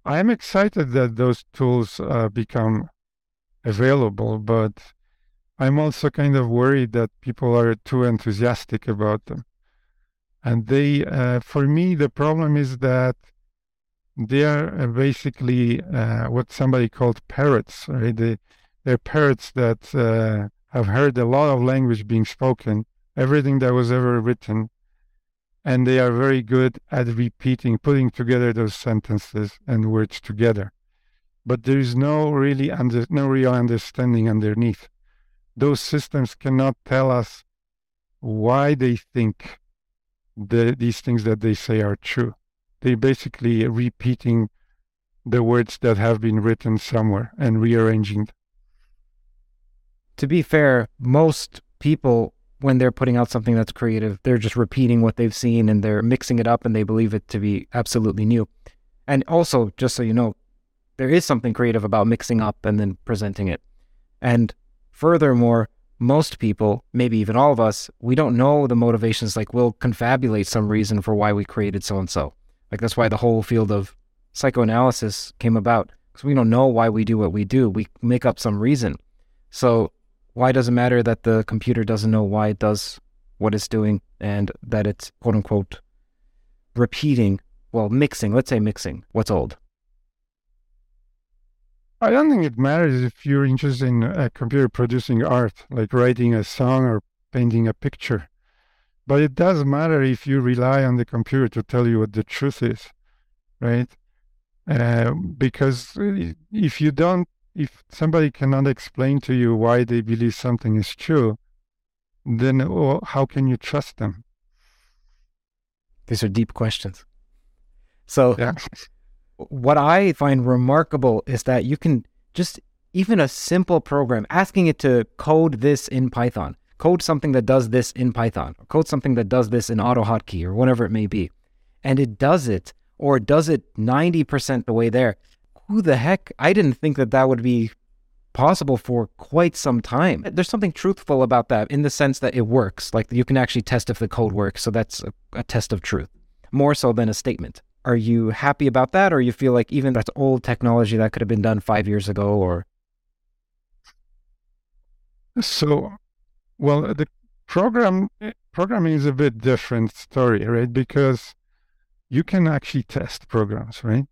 I'm excited that those tools uh, become available, but I'm also kind of worried that people are too enthusiastic about them. And they, uh, for me, the problem is that they are uh, basically uh, what somebody called parrots, right? They, they're parrots that uh, have heard a lot of language being spoken, everything that was ever written, and they are very good at repeating, putting together those sentences and words together. But there is no really under, no real understanding underneath. Those systems cannot tell us why they think the, these things that they say are true. They're basically repeating the words that have been written somewhere and rearranging. To be fair, most people when they're putting out something that's creative, they're just repeating what they've seen and they're mixing it up and they believe it to be absolutely new. And also, just so you know, there is something creative about mixing up and then presenting it. And furthermore, most people, maybe even all of us, we don't know the motivations. Like we'll confabulate some reason for why we created so and so. Like that's why the whole field of psychoanalysis came about because we don't know why we do what we do. We make up some reason. So why does it matter that the computer doesn't know why it does what it's doing and that it's quote unquote repeating, well, mixing, let's say mixing what's old? I don't think it matters if you're interested in a computer producing art, like writing a song or painting a picture. But it does matter if you rely on the computer to tell you what the truth is, right? Uh, because if you don't, if somebody cannot explain to you why they believe something is true, then how can you trust them? These are deep questions. So, Yeah. what I find remarkable is that you can just even a simple program asking it to code this in Python, code something that does this in Python, or code something that does this in AutoHotkey or whatever it may be, and it does it or does it 90% the way there. Who the heck? I didn't think that that would be possible for quite some time. There's something truthful about that in the sense that it works. Like you can actually test if the code works. So that's a, a test of truth, more so than a statement. Are you happy about that, or you feel like even that's old technology that could have been done five years ago? Or So, well, the program programming is a bit different story, right? Because you can actually test programs, right?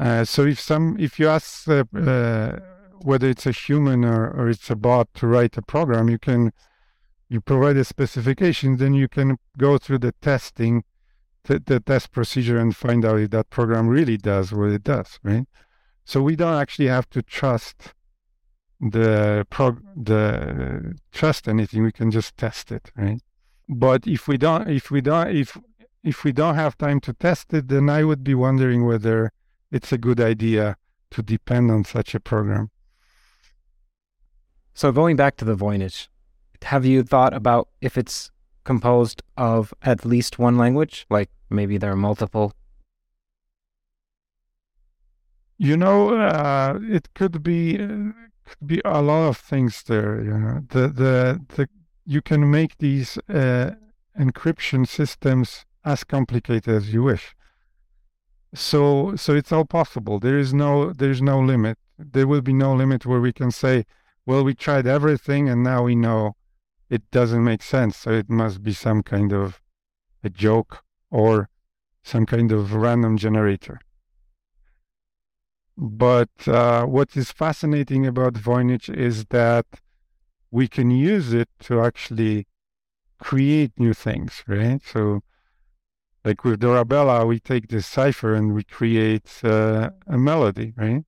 Uh, so if some if you ask uh, uh, whether it's a human or, or it's a bot to write a program, you can you provide a specification, then you can go through the testing, the, test procedure, and find out if that program really does what it does, right? So we don't actually have to trust the prog the trust anything we can just test it right but if we don't if we don't if if we don't have time to test it then i would be wondering whether it's a good idea to depend on such a program so going back to the Voynich, have you thought about if it's composed of at least one language? Like maybe there are multiple. you know uh, it could be uh, could be a lot of things there you know the the, the you can make these uh, encryption systems as complicated as you wish so so it's all possible. There is no there's no limit. There will be no limit where we can say well we tried everything and now we know it doesn't make sense. So it must be some kind of a joke or some kind of random generator. But uh, what is fascinating about Voynich is that we can use it to actually create new things, right? So, like with Dorabella, we take this cipher and we create uh, a melody, right?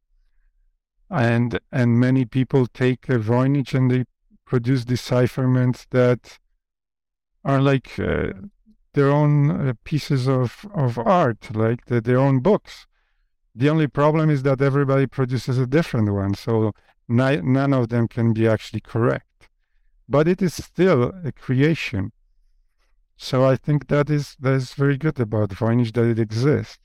And and many people take a Voynich and they produce decipherments that are like uh, their own uh, pieces of, of art, like the, their own books. The only problem is that everybody produces a different one, so ni- none of them can be actually correct. But it is still a creation. So I think that is that is very good about Voynich that it exists.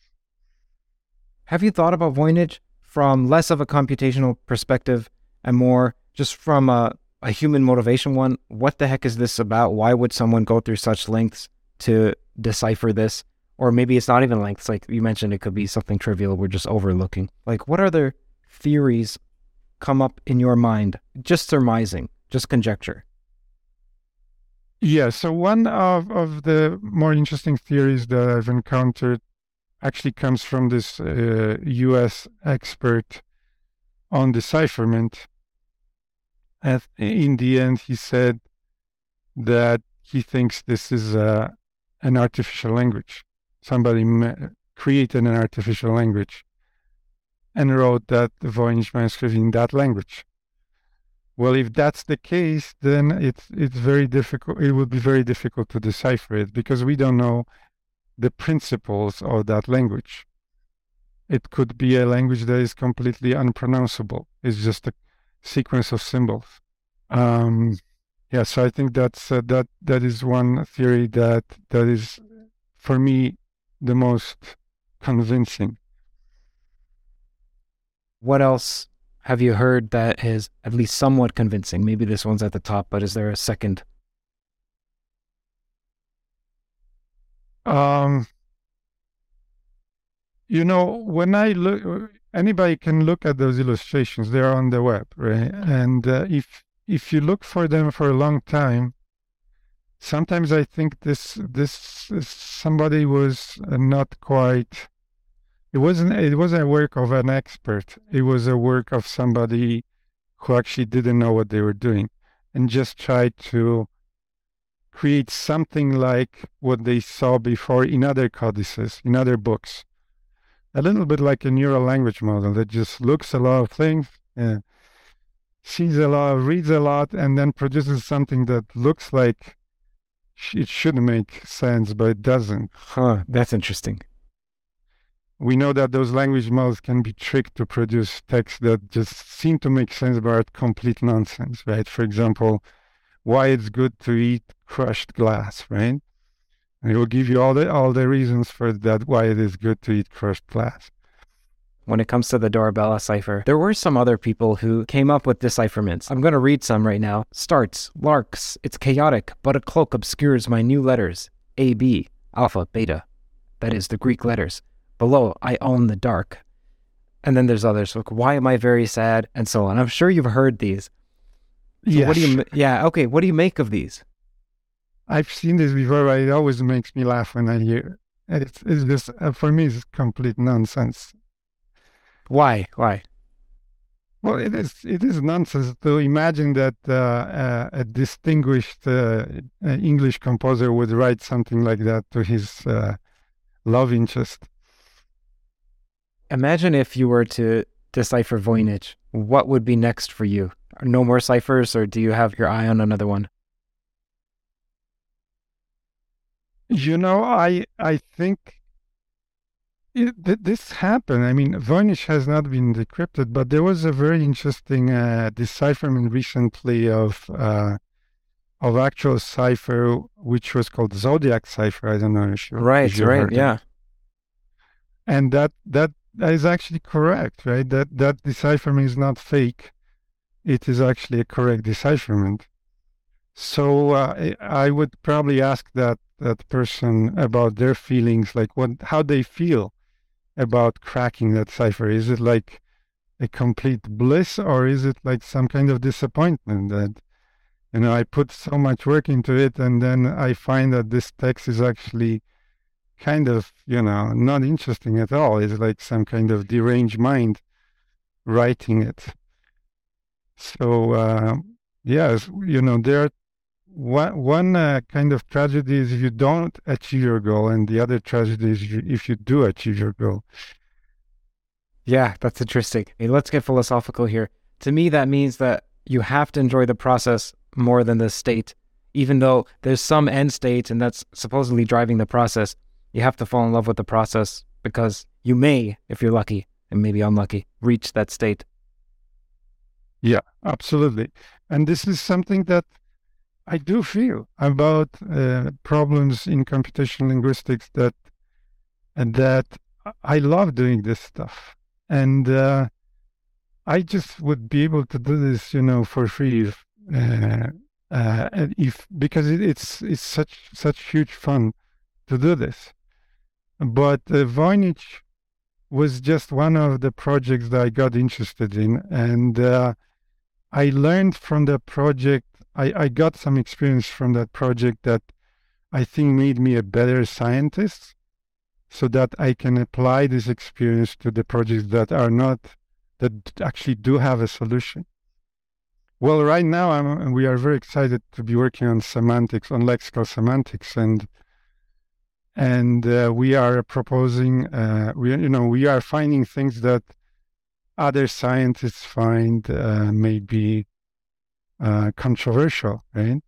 Have you thought about Voynich from less of a computational perspective and more just from a, a human motivation one? What the heck is this about? Why would someone go through such lengths to decipher this? Or maybe it's not even lengths. Like you mentioned, it could be something trivial we're just overlooking. Like, what other theories come up in your mind? Just surmising, just conjecture. Yeah, so one of, of the more interesting theories that I've encountered actually comes from this uh, US expert on decipherment. And in the end, he said that he thinks this is uh, an artificial language. Somebody created an artificial language and wrote that the Voynich manuscript in that language. Well, if that's the case, then it's it's very difficult. It would be very difficult to decipher it because we don't know the principles of that language. It could be a language that is completely unpronounceable. It's just a sequence of symbols. Um, yeah, so I think that's uh, that that is one theory that that is for me the most convincing. What else have you heard that is at least somewhat convincing? Maybe this one's at the top, but is there a second? Um, you know, when I look, anybody can look at those illustrations. They're on the web, right? And uh, if if you look for them for a long time, sometimes I think this this somebody was not quite. It wasn't. It wasn't a work of an expert. It was a work of somebody who actually didn't know what they were doing, and just tried to create something like what they saw before in other codices, in other books. A little bit like a neural language model that just looks a lot of things, uh, sees a lot, reads a lot, and then produces something that looks like it should make sense, but it doesn't. Huh, that's interesting. We know that those language models can be tricked to produce text that just seem to make sense but are complete nonsense, right? For example, why it's good to eat crushed glass, right? And it will give you all the all the reasons for that why it is good to eat crushed glass when it comes to the Dorabella cipher. There were some other people who came up with decipherments. I'm going to read some right now. Starts, larks, it's chaotic, but a cloak obscures my new letters. A, B, alpha, beta. That is the Greek letters. Below, I own the dark. And then there's others like, why am I very sad? And so on. I'm sure you've heard these. So yes. What do you, yeah, okay. What do you make of these? I've seen this before, but it always makes me laugh when I hear it. It's, it's just, uh, for me, it's complete nonsense. Why? Why? Well, it is it is nonsense to imagine that uh, uh, a distinguished uh, uh English composer would write something like that to his uh, love interest. Imagine if you were to decipher Voynich. What would be next for you? No more ciphers, or do you have your eye on another one? You know, I I think it, this happened. I mean, Voynich has not been decrypted, but there was a very interesting uh, decipherment recently of uh, of actual cipher, which was called Zodiac cipher. I don't know if you right, if you right, yeah. It. And that that that is actually correct, right? That that decipherment is not fake; it is actually a correct decipherment. So uh, I would probably ask that that person about their feelings, like what how they feel about cracking that cipher? Is it like a complete bliss or is it like some kind of disappointment that, you know, I put so much work into it and then I find that this text is actually kind of, you know, not interesting at all. It's like some kind of deranged mind writing it. So, uh, yes, you know, there are one one uh, kind of tragedy is if you don't achieve your goal, and the other tragedy is if you do achieve your goal. Yeah, that's interesting. Let's get philosophical here. To me, that means that you have to enjoy the process more than the state, even though there's some end state, and that's supposedly driving the process. You have to fall in love with the process because you may, if you're lucky, and maybe unlucky, reach that state. Yeah, absolutely. And this is something that I do feel about uh, problems in computational linguistics that that I love doing this stuff, and uh, I just would be able to do this, you know, for free if, uh, uh if because it, it's it's such such huge fun to do this. But uh, Voynich was just one of the projects that I got interested in, and uh, I learned from the project I, I got some experience from that project that I think made me a better scientist so that I can apply this experience to the projects that are not, that actually do have a solution. Well, right now I'm, we are very excited to be working on semantics, on lexical semantics, and and uh, we are proposing, uh, we you know, we are finding things that other scientists find uh, maybe uh, controversial, right?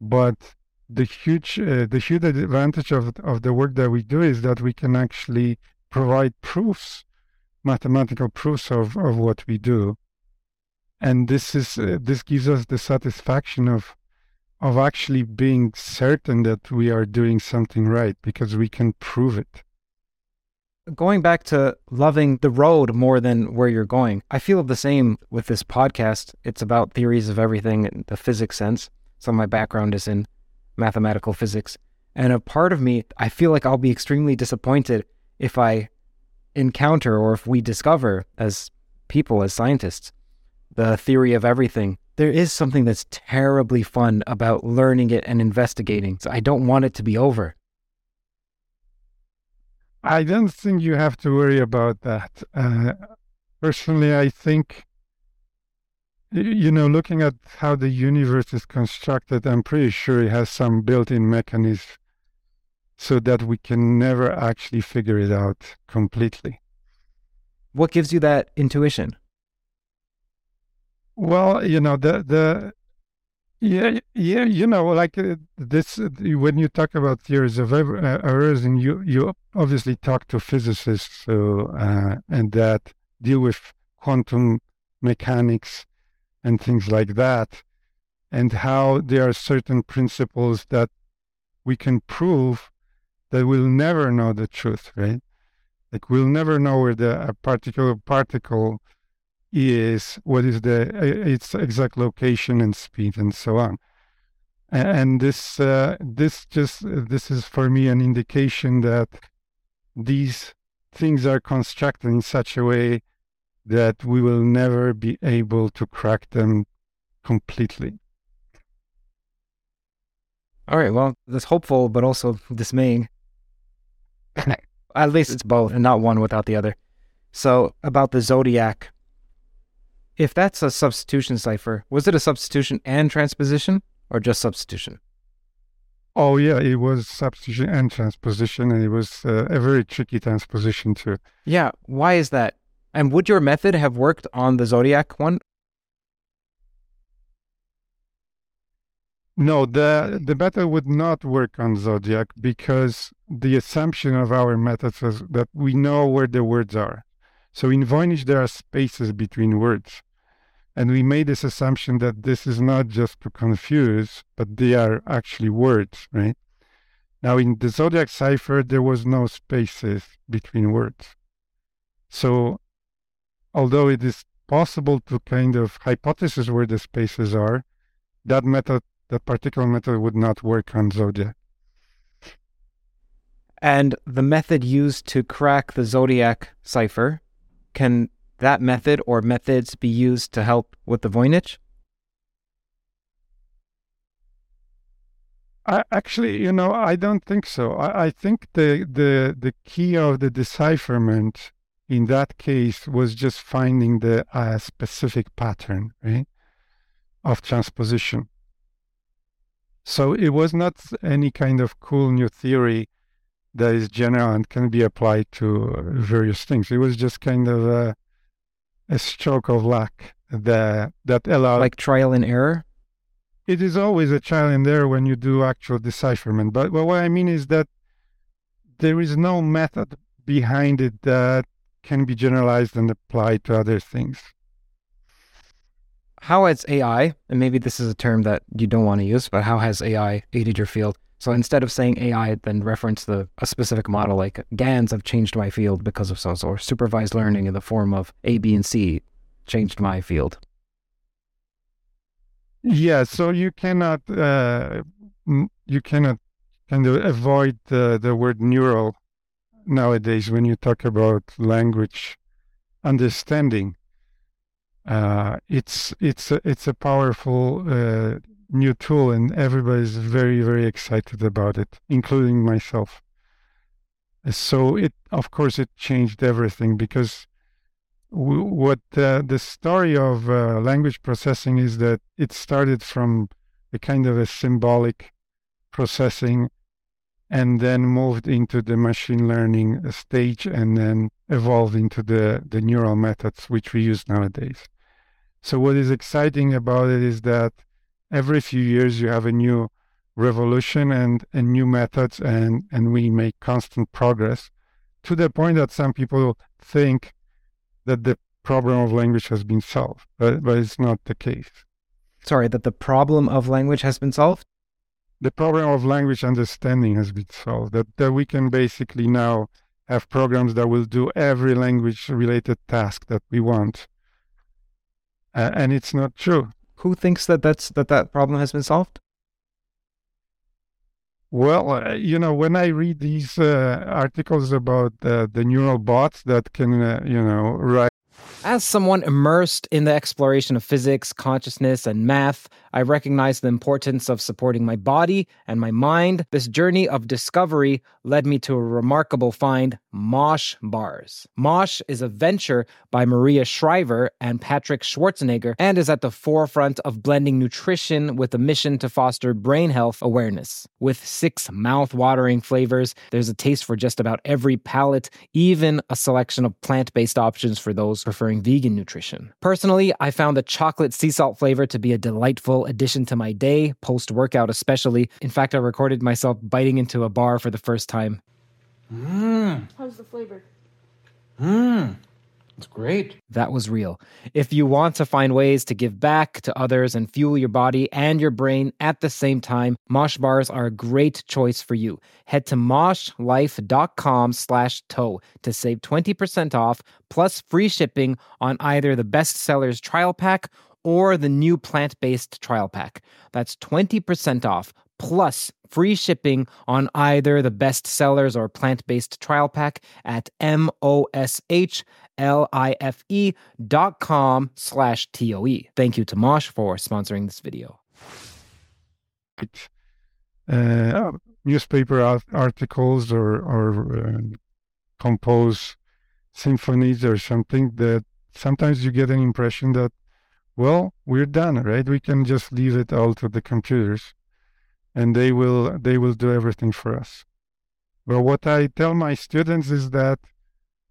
But the huge uh, the huge advantage of of the work that we do is that we can actually provide proofs, mathematical proofs of of what we do, and this is uh, this gives us the satisfaction of of actually being certain that we are doing something right because we can prove it going back to loving the road more than where you're going, I feel the same with this podcast. It's about theories of everything in the physics sense. So my background is in mathematical physics. And a part of me, I feel like I'll be extremely disappointed if I encounter or if we discover as people, as scientists, the theory of everything, there is something that's terribly fun about learning it and investigating. So I don't want it to be over. I don't think you have to worry about that. Uh, personally, I think, you know, looking at how the universe is constructed, I'm pretty sure it has some built in mechanism so that we can never actually figure it out completely. What gives you that intuition? Well, you know, the the yeah, yeah, you know, like uh, this uh, when you talk about theories of ev- uh, errors, and you you obviously talk to physicists, so uh, and that deal with quantum mechanics and things like that, and how there are certain principles that we can prove that we'll never know the truth, right? Like we'll never know where the particular particle is, what is the its exact location and speed, and so on. And this uh, this just this is for me an indication that these things are constructed in such a way that we will never be able to crack them completely. All right. Well, that's hopeful, but also dismaying. [laughs] At least it's both and not one without the other. So, about the zodiac, if that's a substitution cipher, was it a substitution and transposition or just substitution? Oh, yeah, it was substitution and transposition, and it was uh, a very tricky transposition too. Yeah. Why is that? And would your method have worked on the zodiac one? No, the the method would not work on zodiac because the assumption of our methods is that we know where the words are. So in Voynich there are spaces between words. And we made this assumption that this is not just to confuse, but they are actually words, right? Now in the zodiac cipher there was no spaces between words. So although it is possible to kind of hypothesize where the spaces are, that method that particular method would not work on Zodiac. And the method used to crack the Zodiac cipher, can that method or methods be used to help with the Voynich? I, actually, you know, I don't think so. I, I think the, the the key of the decipherment in that case was just finding the uh, specific pattern, right, of transposition. So it was not any kind of cool new theory that is general and can be applied to various things. It was just kind of a, a stroke of luck that that allowed like trial and error. It is always a trial and error when you do actual decipherment. But, but what I mean is that there is no method behind it that can be generalized and applied to other things how has AI, and maybe this is a term that you don't want to use, but how has AI aided your field? So instead of saying AI, then reference the a specific model like GANs have changed my field because of so so, or supervised learning in the form of A, B, and C changed my field. Yeah, so you cannot uh, you cannot kind of avoid the, the word neural nowadays when you talk about language understanding uh, it's it's a, it's a powerful uh, new tool, and everybody's very very excited about it, including myself. So it of course it changed everything because w- what uh, the story of uh, language processing is that it started from a kind of a symbolic processing and then moved into the machine learning stage and then evolved into the, the neural methods which we use nowadays. So what is exciting about it is that every few years you have a new revolution and, and new methods and, and we make constant progress to the point that some people think that the problem of language has been solved, but, but it's not the case. Sorry, that the problem of language has been solved? The problem of language understanding has been solved, that, that we can basically now have programs that will do every language related task that we want uh, and it's not true. Who thinks that that's that that problem has been solved? Well, uh, you know, when I read these uh, articles about uh, the neural bots that can, uh, you know, write As someone immersed in the exploration of physics, consciousness, and math, I recognize the importance of supporting my body and my mind. This journey of discovery led me to a remarkable find Mosh Bars. Mosh is a venture by Maria Shriver and Patrick Schwarzenegger and is at the forefront of blending nutrition with a mission to foster brain health awareness. With six mouth watering flavors, there's a taste for just about every palate, even a selection of plant based options for those preferring vegan nutrition. Personally, I found the chocolate sea salt flavor to be a delightful addition to my day, post workout especially. In fact, I recorded myself biting into a bar for the first time. Mmm. How's the flavor? Mmm, it's great. That was real. If you want to find ways to give back to others and fuel your body and your brain at the same time, Mosh bars are a great choice for you. Head to moshlife.com slash toe to save 20% off plus free shipping on either the bestsellers trial pack or the new plant-based trial pack. That's 20% off plus free shipping on either the best sellers or plant-based trial pack at m o s h l i f e dot com slash t-o-e thank you to mosh for sponsoring this video uh, newspaper articles or or uh, compose symphonies or something that sometimes you get an impression that well we're done right? We can just leave it all to the computers and they will they will do everything for us. But what i tell my students is that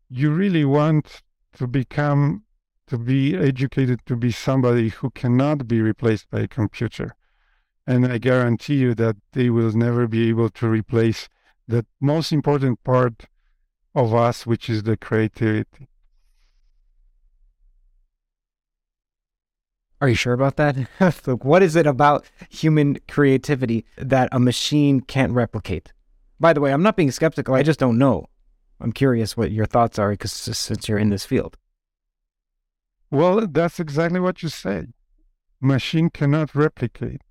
you really want to become to be educated to be somebody who cannot be replaced by a computer. And I guarantee you that they will never be able to replace the most important part of us, which is the creativity. Are you sure about that? [laughs] Look, what is it about human creativity that a machine can't replicate? By the way, I'm not being skeptical. I just don't know. I'm curious what your thoughts are because since you're in this field. Well, that's exactly what you say. Machine cannot replicate.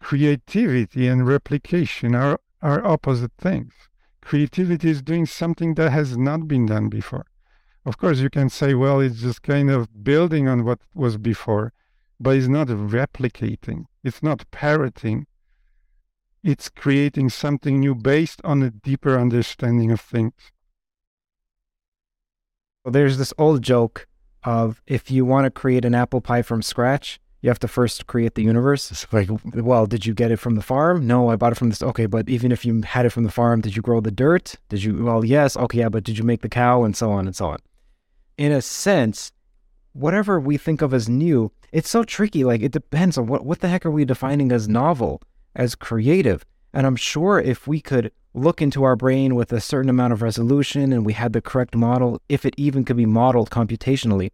Creativity and replication are, are opposite things. Creativity is doing something that has not been done before. Of course, you can say, well, it's just kind of building on what was before, but it's not replicating. It's not parroting. It's creating something new based on a deeper understanding of things. Well, there's this old joke of if you want to create an apple pie from scratch, you have to first create the universe. It's like, well, did you get it from the farm? No, I bought it from this. Okay, but even if you had it from the farm, did you grow the dirt? Did you? Well, yes. Okay, yeah, but did you make the cow? And so on and so on. In a sense, whatever we think of as new, it's so tricky. Like it depends on what what the heck are we defining as novel, as creative. And I'm sure if we could look into our brain with a certain amount of resolution and we had the correct model, if it even could be modeled computationally.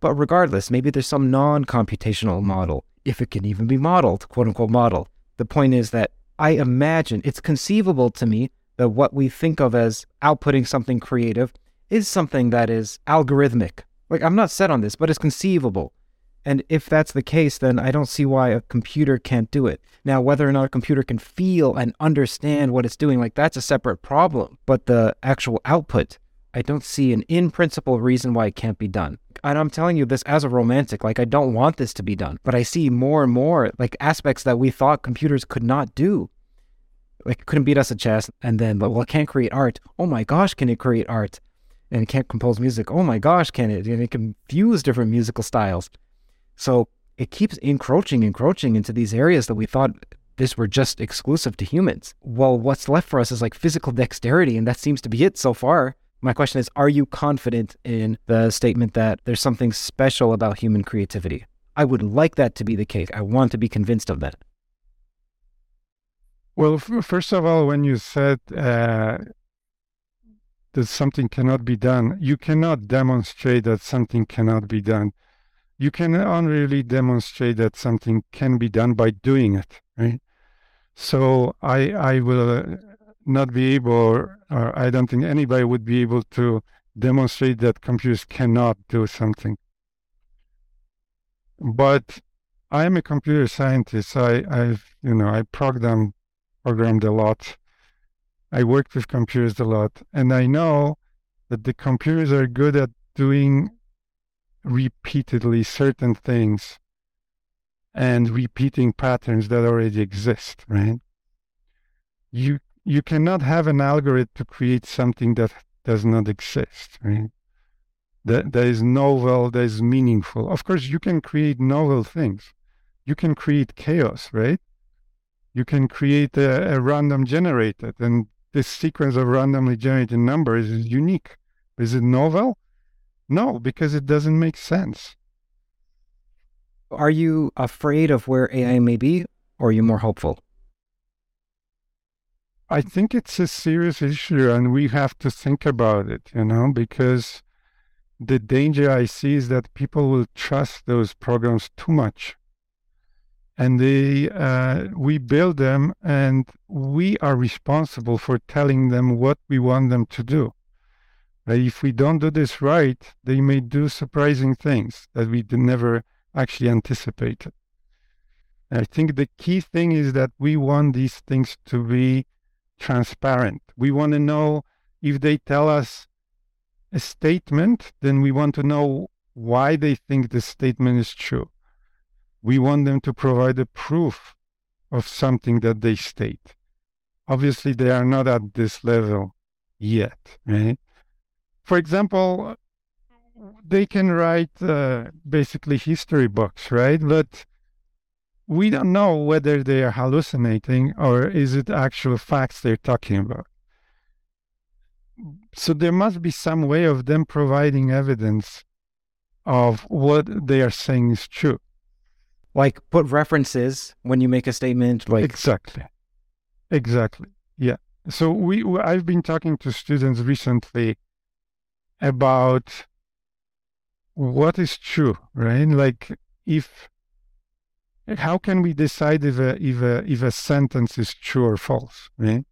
But regardless, maybe there's some non computational model, if it can even be modeled, quote unquote model. The point is that I imagine it's conceivable to me that what we think of as outputting something creative is something that is algorithmic. Like, I'm not set on this, but it's conceivable. And if that's the case, then I don't see why a computer can't do it. Now, whether or not a computer can feel and understand what it's doing, like that's a separate problem. But the actual output, I don't see an in principle reason why it can't be done. And I'm telling you this as a romantic, like I don't want this to be done, but I see more and more like aspects that we thought computers could not do. Like it couldn't beat us at chess, and then well, it can't create art. Oh my gosh, can it create art? And can't compose music. Oh my gosh, can it? And it can fuse different musical styles. So it keeps encroaching, encroaching into these areas that we thought this were just exclusive to humans. Well, what's left for us is like physical dexterity, and that seems to be it so far. My question is Are you confident in the statement that there's something special about human creativity? I would like that to be the case. I want to be convinced of that. Well, f- first of all, when you said uh, that something cannot be done, you cannot demonstrate that something cannot be done. You can only really demonstrate that something can be done by doing it, right? So I I will uh, not be able, or, or I don't think anybody would be able to demonstrate that computers cannot do something. But I am a computer scientist. I I've you know I program programmed a lot I worked with computers a lot, and I know that the computers are good at doing repeatedly certain things and repeating patterns that already exist, right? You you cannot have an algorithm to create something that does not exist, right? That that is novel, that is meaningful. Of course, you can create novel things. You can create chaos, right? You can create a, a random generator and this sequence of randomly generated numbers is unique. Is it novel? No, because it doesn't make sense. Are you afraid of where AI may be, or are you more hopeful? I think it's a serious issue and we have to think about it, you know, because the danger I see is that people will trust those programs too much. And they, uh, we build them and we are responsible for telling them what we want them to do. If we don't do this right, they may do surprising things that we never actually anticipated. I think the key thing is that we want these things to be transparent. We want to know if they tell us a statement, then we want to know why they think the statement is true. We want them to provide a proof of something that they state. Obviously, they are not at this level yet, right? For example, they can write uh, basically history books, right? But we don't know whether they are hallucinating or is it actual facts they're talking about. So there must be some way of them providing evidence of what they are saying is true. Like put references when you make a statement like Exactly. Exactly. Yeah. So we I've been talking to students recently about what is true, right? Like if how can we decide if a if a if a sentence is true or false, right?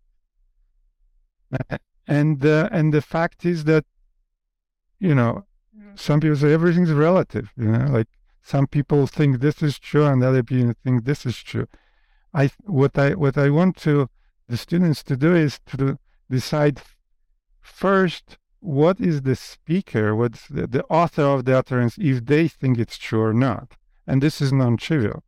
And uh, and the fact is that you know some people say everything's relative, you know, like some people think this is true and other people think this is true. I what I what I want to the students to do is to decide first what is the speaker, what's the, the author of the utterance, if they think it's true or not. And this is non-trivial.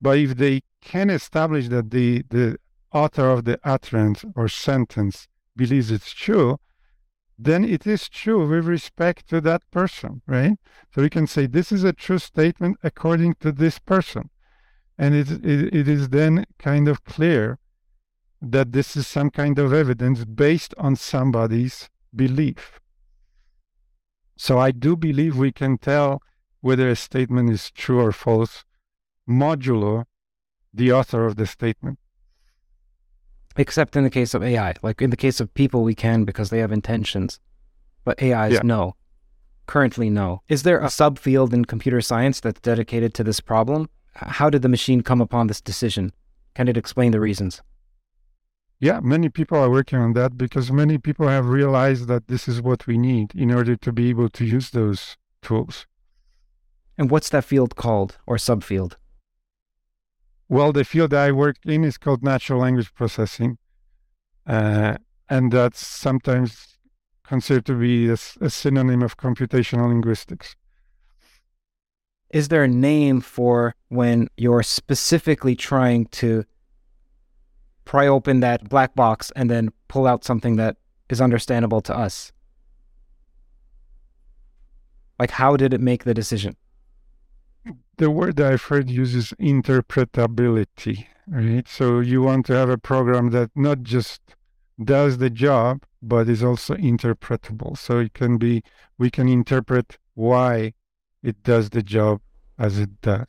But if they can establish that the, the author of the utterance or sentence believes it's true, then it is true with respect to that person, right? So we can say this is a true statement according to this person. And it, it, it is then kind of clear that this is some kind of evidence based on somebody's belief. So I do believe we can tell whether a statement is true or false modulo the author of the statement. Except in the case of AI. Like in the case of people we can because they have intentions. But AIs Yeah. no. Currently no. Is there a subfield in computer science that's dedicated to this problem? How did the machine come upon this decision? Can it explain the reasons? Yeah, many people are working on that because many people have realized that this is what we need in order to be able to use those tools. And what's that field called or subfield? Well, the field I work in is called natural language processing. Uh, and that's sometimes considered to be a synonym of computational linguistics. Is there a name for when you're specifically trying to pry open that black box and then pull out something that is understandable to us? Like, how did it make the decision? The word I've heard uses interpretability, right? So you want to have a program that not just does the job, but is also interpretable. So it can be, we can interpret why it does the job as it does.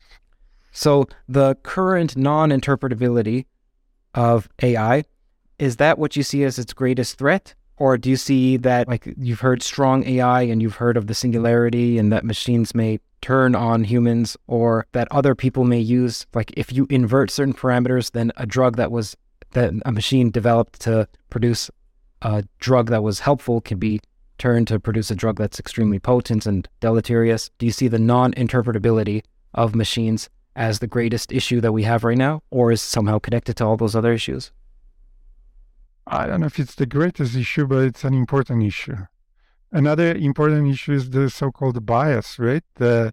So, the current non interpretability of AI, is that what you see as its greatest threat? Or do you see that, like, you've heard strong AI and you've heard of the singularity and that machines may turn on humans, or that other people may use, like, if you invert certain parameters, then a drug that was, that a machine developed to produce a drug that was helpful can be turned to produce a drug that's extremely potent and deleterious? Do you see the non interpretability of machines as the greatest issue that we have right now, or is somehow connected to all those other issues? I don't know if it's the greatest issue, but it's an important issue. Another important issue is the so-called bias, right? The,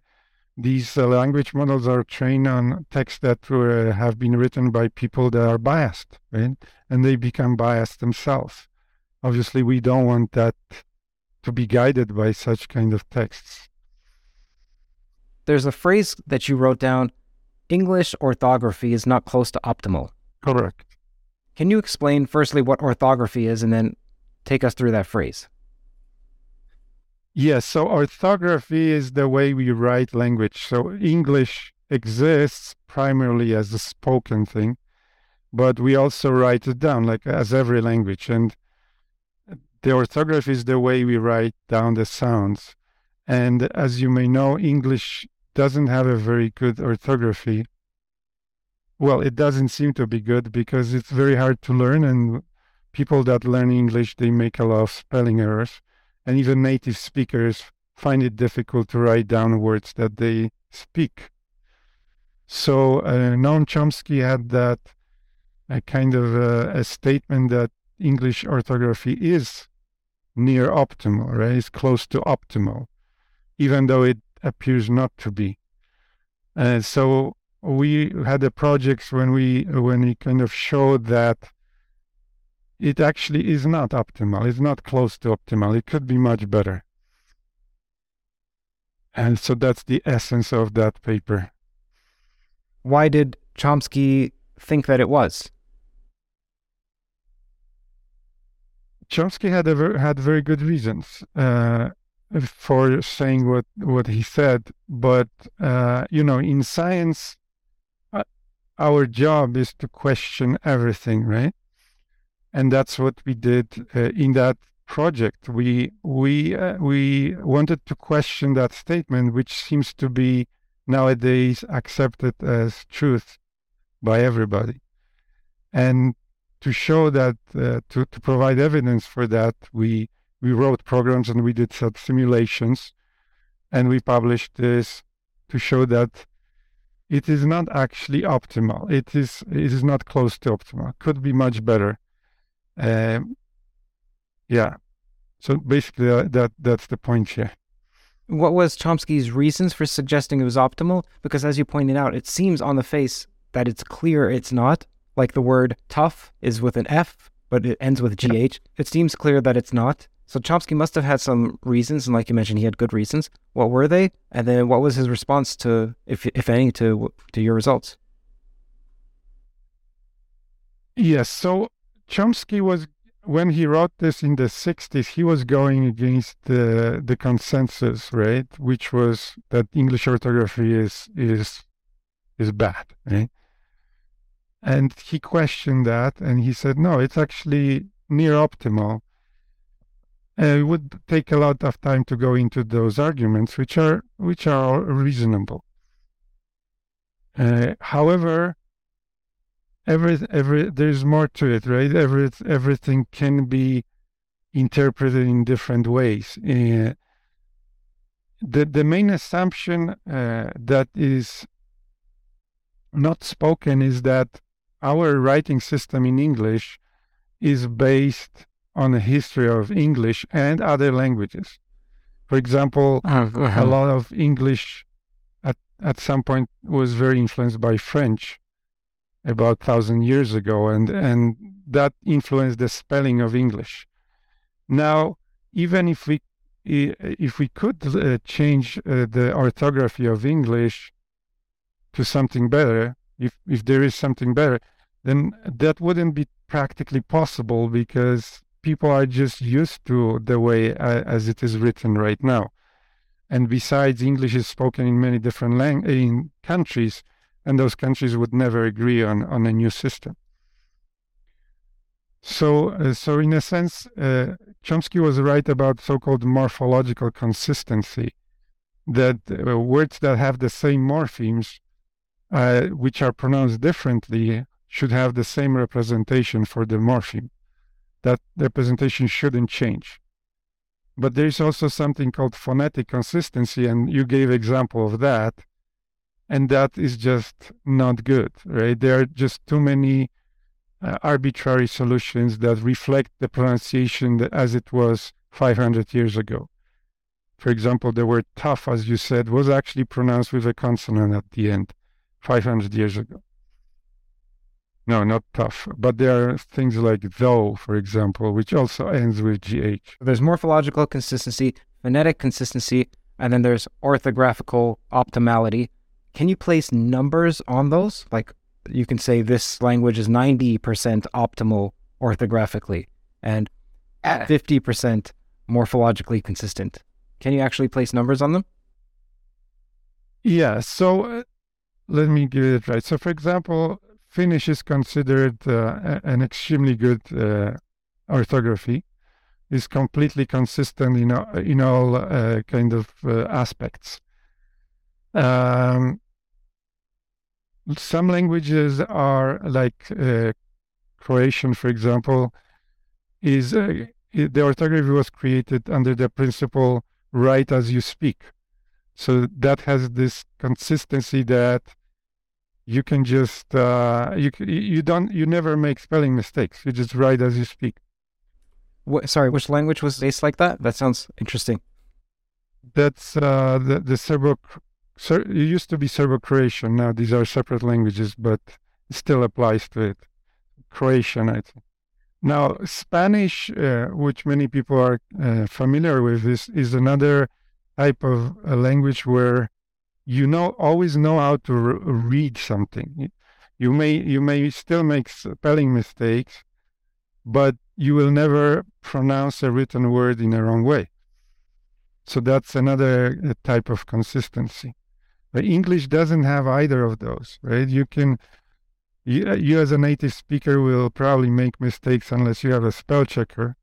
these uh, language models are trained on texts that were, have been written by people that are biased, right? And they become biased themselves. Obviously, we don't want that to be guided by such kind of texts. There's a phrase that you wrote down English orthography is not close to optimal. Correct. Can you explain, firstly, what orthography is and then take us through that phrase? Yes, so orthography is the way we write language. So English exists primarily as a spoken thing, but we also write it down like as every language. And the orthography is the way we write down the sounds. And as you may know, English doesn't have a very good orthography. Well, it doesn't seem to be good because it's very hard to learn, and people that learn English they make a lot of spelling errors and even native speakers find it difficult to write down words that they speak. So uh, Noam Chomsky had that a kind of uh, a statement that English orthography is near optimal, right? It's close to optimal, even though it appears not to be. Uh, so we had a project when we when we kind of showed that it actually is not optimal. It's not close to optimal. It could be much better. And so that's the essence of that paper. Why did Chomsky think that it was? Chomsky had a, had very good reasons uh, for saying what what he said, but uh, you know, in science, uh, our job is to question everything, right? And that's what we did uh, in that project. We we uh, we wanted to question that statement, which seems to be nowadays accepted as truth by everybody, and to show that uh, to to provide evidence for that, we we wrote programs and we did some simulations, and we published this to show that it is not actually optimal. It is it is not close to optimal. Could be much better um, yeah. So basically, uh, that that's the point here. What was Chomsky's reasons for suggesting it was optimal? Because as you pointed out, it seems on the face that it's clear it's not. Like the word tough is with an F, but it ends with GH. It seems clear that it's not. So Chomsky must have had some reasons, and like you mentioned, he had good reasons. What were they? And then what was his response to, if if any, to to your results? Yes. So Chomsky was when he wrote this in the 60s, he was going against the the consensus, right? Which was that English orthography is is is bad, right? And he questioned that, and he said, no, it's actually near optimal. And it would take a lot of time to go into those arguments, which are which are reasonable. Uh, however, every every there's more to it, right? Every everything can be interpreted in different ways. Uh, the the main assumption uh, that is not spoken is that our writing system in English is based on a history of English and other languages. For example, uh-huh. a lot of English at, at some point was very influenced by French about thousand years ago, and and that influenced the spelling of English. Now, even if we if we could uh, change uh, the orthography of English to something better, if if there is something better, then that wouldn't be practically possible because people are just used to the way uh, as it is written right now. And besides, English is spoken in many different lang- in countries and those countries would never agree on, on a new system. So, uh, so in a sense, uh, Chomsky was right about so-called morphological consistency, that uh, words that have the same morphemes, uh, which are pronounced differently, should have the same representation for the morpheme. That representation shouldn't change. But there's also something called phonetic consistency, and you gave example of that and that is just not good right there are just too many uh, arbitrary solutions that reflect the pronunciation as it was 500 years ago. For example, the word tough, as you said, was actually pronounced with a consonant at the end 500 years ago. No, not tough. But there are things like though, for example, which also ends with GH. There's morphological consistency, phonetic consistency, and then there's orthographical optimality. Can you place numbers on those? Like you can say this language is 90% optimal orthographically and 50% morphologically consistent. Can you actually place numbers on them? Yeah. So uh, let me give it right. So, for example, Finnish is considered uh, an extremely good uh, orthography. Is completely consistent in all, in all uh, kind of uh, aspects. Um, some languages are like uh, Croatian, for example, is uh, the orthography was created under the principle write as you speak. So that has this consistency that you can just uh, you you don't you never make spelling mistakes. You just write as you speak. What, sorry, which language was based like that? That sounds interesting. That's uh, the the Serbo. Ser, it used to be Serbo-Croatian. Now these are separate languages, but it still applies to it. Croatian, I think. Now, Spanish, uh, which many people are uh, familiar with, is, is another type of a language where you know always know how to re- read something. You may you may still make spelling mistakes, but you will never pronounce a written word in a wrong way. So that's another uh, type of consistency. English doesn't have either of those, right? You can you, you as a native speaker will probably make mistakes unless you have a spell checker,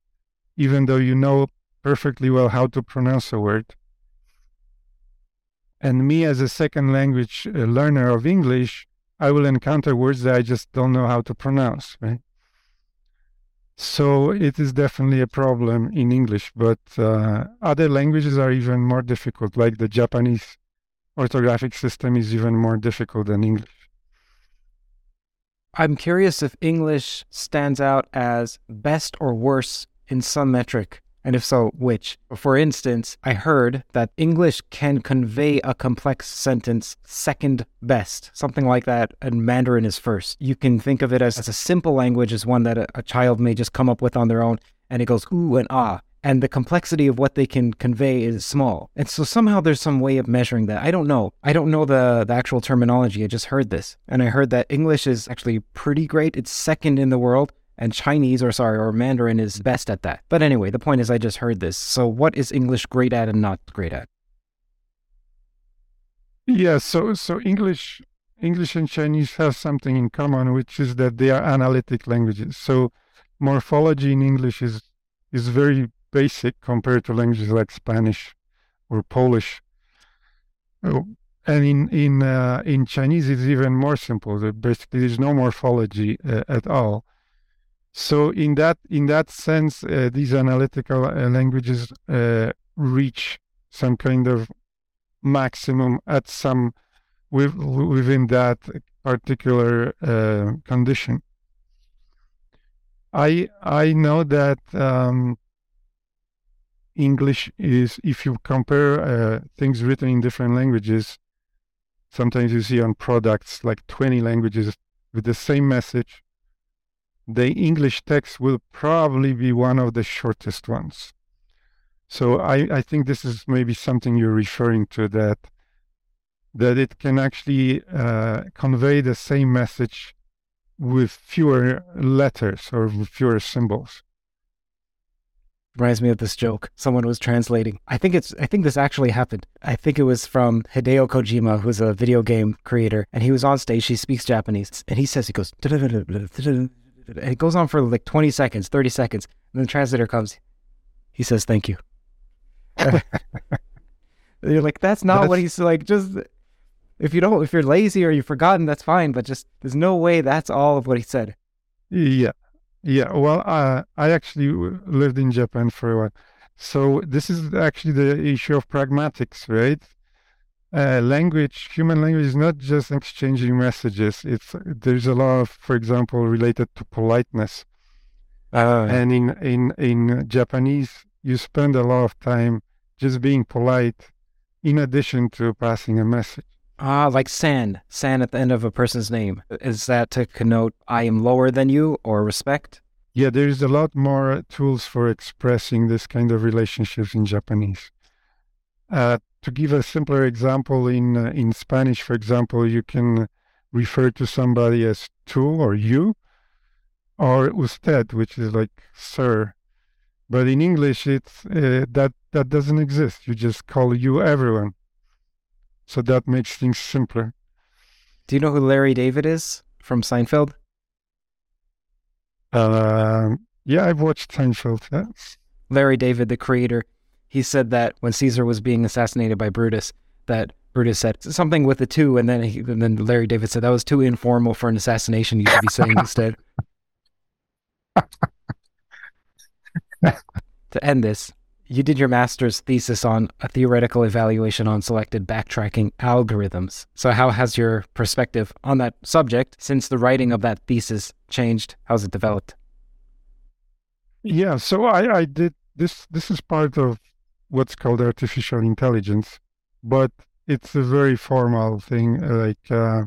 even though you know perfectly well how to pronounce a word. And me as a second language uh, learner of English, I will encounter words that I just don't know how to pronounce, right? So it is definitely a problem in English, but uh, other languages are even more difficult, like the Japanese orthographic system is even more difficult than English. I'm curious if English stands out as best or worse in some metric, and if so, which. For instance, I heard that English can convey a complex sentence second best, something like that, and Mandarin is first. You can think of it as, as a simple language, as one that a, a child may just come up with on their own, and it goes ooh and ah and the complexity of what they can convey is small. And so somehow there's some way of measuring that. I don't know. I don't know the, the actual terminology. I just heard this. And I heard that English is actually pretty great. It's second in the world. And Chinese, or sorry, or Mandarin is best at that. But anyway, the point is I just heard this. So what is English great at and not great at? Yeah, so so English English and Chinese have something in common, which is that they are analytic languages. So morphology in English is is very basic compared to languages like Spanish or Polish. Oh, and in in uh, in Chinese, it's even more simple. Basically, there's no morphology uh, at all. So in that in that sense, uh, these analytical uh, languages uh, reach some kind of maximum at some with, within that particular uh, condition. I I know that um, English is, if you compare uh, things written in different languages, sometimes you see on products like 20 languages with the same message, the English text will probably be one of the shortest ones. So I, I think this is maybe something you're referring to that that it can actually uh, convey the same message with fewer letters or fewer symbols reminds me of this joke someone was translating. I think it's I think this actually happened. I think it was from Hideo Kojima, who's a video game creator, and he was on stage. He speaks Japanese, and he says he goes and [laughs] it goes on for like 20 seconds, 30 seconds. And then the translator comes. He says, "Thank you." [laughs] you're like, that's not that's... what he's like. Just if you don't, if you're lazy or you've forgotten, that's fine. But just there's no way that's all of what he said. Yeah, yeah, well, uh, I actually lived in Japan for a while. So this is actually the issue of pragmatics, right? uh, language, human language is not just exchanging messages. It's there's a lot of, for example, related to politeness. Uh, And in in in Japanese, you spend a lot of time just being polite, in addition to passing a message. Ah, like san, san at the end of a person's name. Is that to connote I am lower than you or respect? Yeah, there's a lot more tools for expressing this kind of relationships in Japanese. Uh, to give a simpler example, in uh, in Spanish, for example, you can refer to somebody as tú or you, or usted, which is like sir. But in English, it's uh, that that doesn't exist. You just call you everyone. So that makes things simpler. Do you know who Larry David is from Seinfeld? Um yeah, I've watched Seinfeld. Yeah. Larry David, the creator, he said that when Caesar was being assassinated by Brutus, that Brutus said something with the two, and then he, and then Larry David said that was too informal for an assassination. You should be saying instead. [laughs] to end this, you did your master's thesis on a theoretical evaluation on selected backtracking algorithms. So, how has your perspective on that subject since the writing of that thesis changed? How's it developed? Yeah, so I, I did this. This is part of what's called artificial intelligence, but it's a very formal thing, like uh,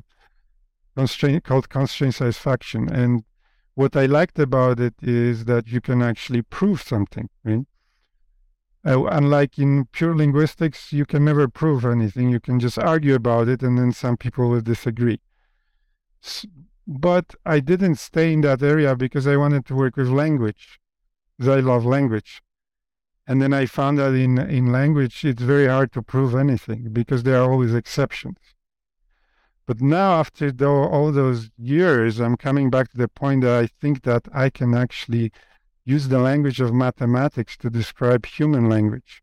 constraint called constraint satisfaction. And what I liked about it is that you can actually prove something. Right? Uh, unlike in pure linguistics, you can never prove anything. You can just argue about it, and then some people will disagree. S- but I didn't stay in that area because I wanted to work with language. Because I love language. And then I found that in, in language, it's very hard to prove anything because there are always exceptions. But now, after all those years, I'm coming back to the point that I think that I can actually use the language of mathematics to describe human language.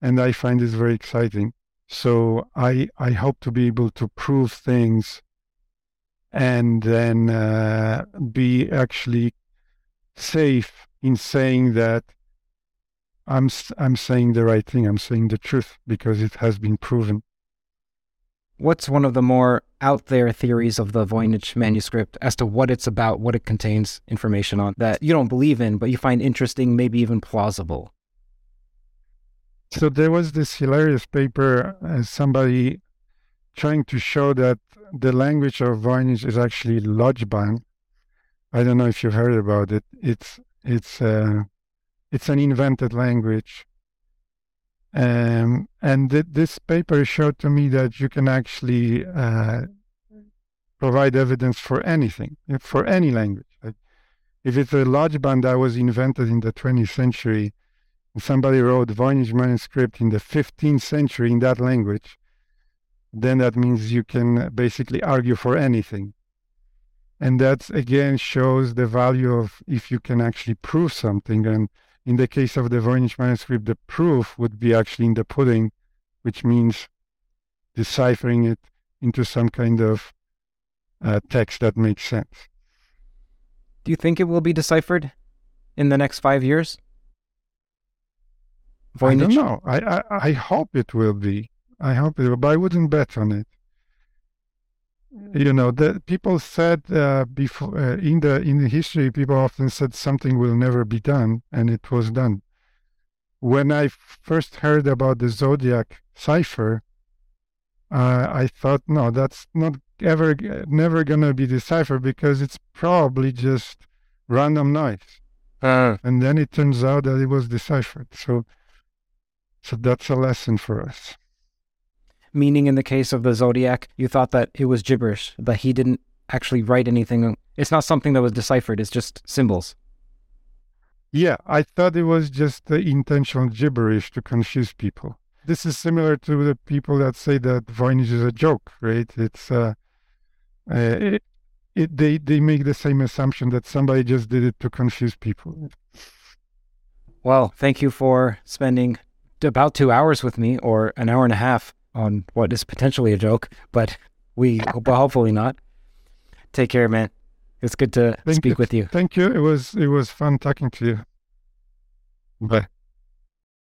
And I find this very exciting. So I, I hope to be able to prove things and then uh, be actually safe in saying that I'm I'm saying the right thing. I'm saying the truth because it has been proven. What's one of the more out there theories of the Voynich manuscript as to what it's about, what it contains information on that you don't believe in, but you find interesting, maybe even plausible? So there was this hilarious paper, uh, somebody trying to show that the language of Voynich is actually Lojban. I don't know if you've heard about it. It's it's uh, it's an invented language. Um, and th- this paper showed to me that you can actually uh, provide evidence for anything, for any language. Like if it's a Lojban that was invented in the 20th century, and somebody wrote Voynich manuscript in the 15th century in that language, then that means you can basically argue for anything. And that again shows the value of if you can actually prove something. And in the case of the Voynich manuscript, the proof would be actually in the pudding, which means deciphering it into some kind of uh, text that makes sense. Do you think it will be deciphered in the next five years? I don't know. I, I, I hope it will be. I hope it will, but I wouldn't bet on it. You know, the people said uh, before uh, in the in the history, people often said something will never be done, and it was done. When I first heard about the zodiac cipher, uh, I thought, no, that's not ever, never gonna be deciphered because it's probably just random noise. Uh, And then it turns out that it was deciphered. So, so that's a lesson for us. Meaning, in the case of the Zodiac, you thought that it was gibberish, that he didn't actually write anything. It's not something that was deciphered, it's just symbols. Yeah, I thought it was just the intentional gibberish to confuse people. This is similar to the people that say that Voynich is a joke, right? It's uh, uh it, it, they they make the same assumption that somebody just did it to confuse people. Well, thank you for spending about two hours with me, or an hour and a half, on what is potentially a joke, but we hope hopefully not. Take care, man. It's good to Thank speak you. with you. Thank you. It was it was fun talking to you. Bye.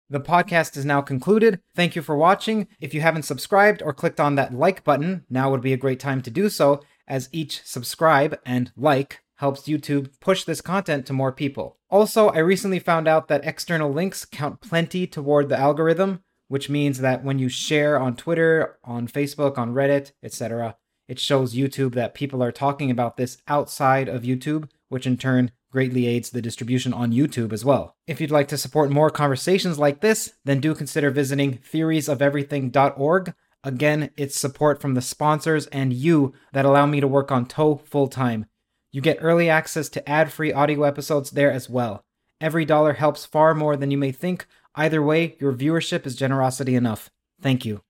The podcast is now concluded. Thank you for watching. If you haven't subscribed or clicked on that like button, now would be a great time to do so, as each subscribe and like helps YouTube push this content to more people. Also, I recently found out that external links count plenty toward the algorithm, which means that when you share on Twitter, on Facebook, on Reddit, etc., it shows YouTube that people are talking about this outside of YouTube, which in turn greatly aids the distribution on YouTube as well. If you'd like to support more conversations like this, then do consider visiting theoriesofeverything.org. Again, it's support from the sponsors and you that allow me to work on TOE full time. You get early access to ad free audio episodes there as well. Every dollar helps far more than you may think. Either way, your viewership is generosity enough. Thank you.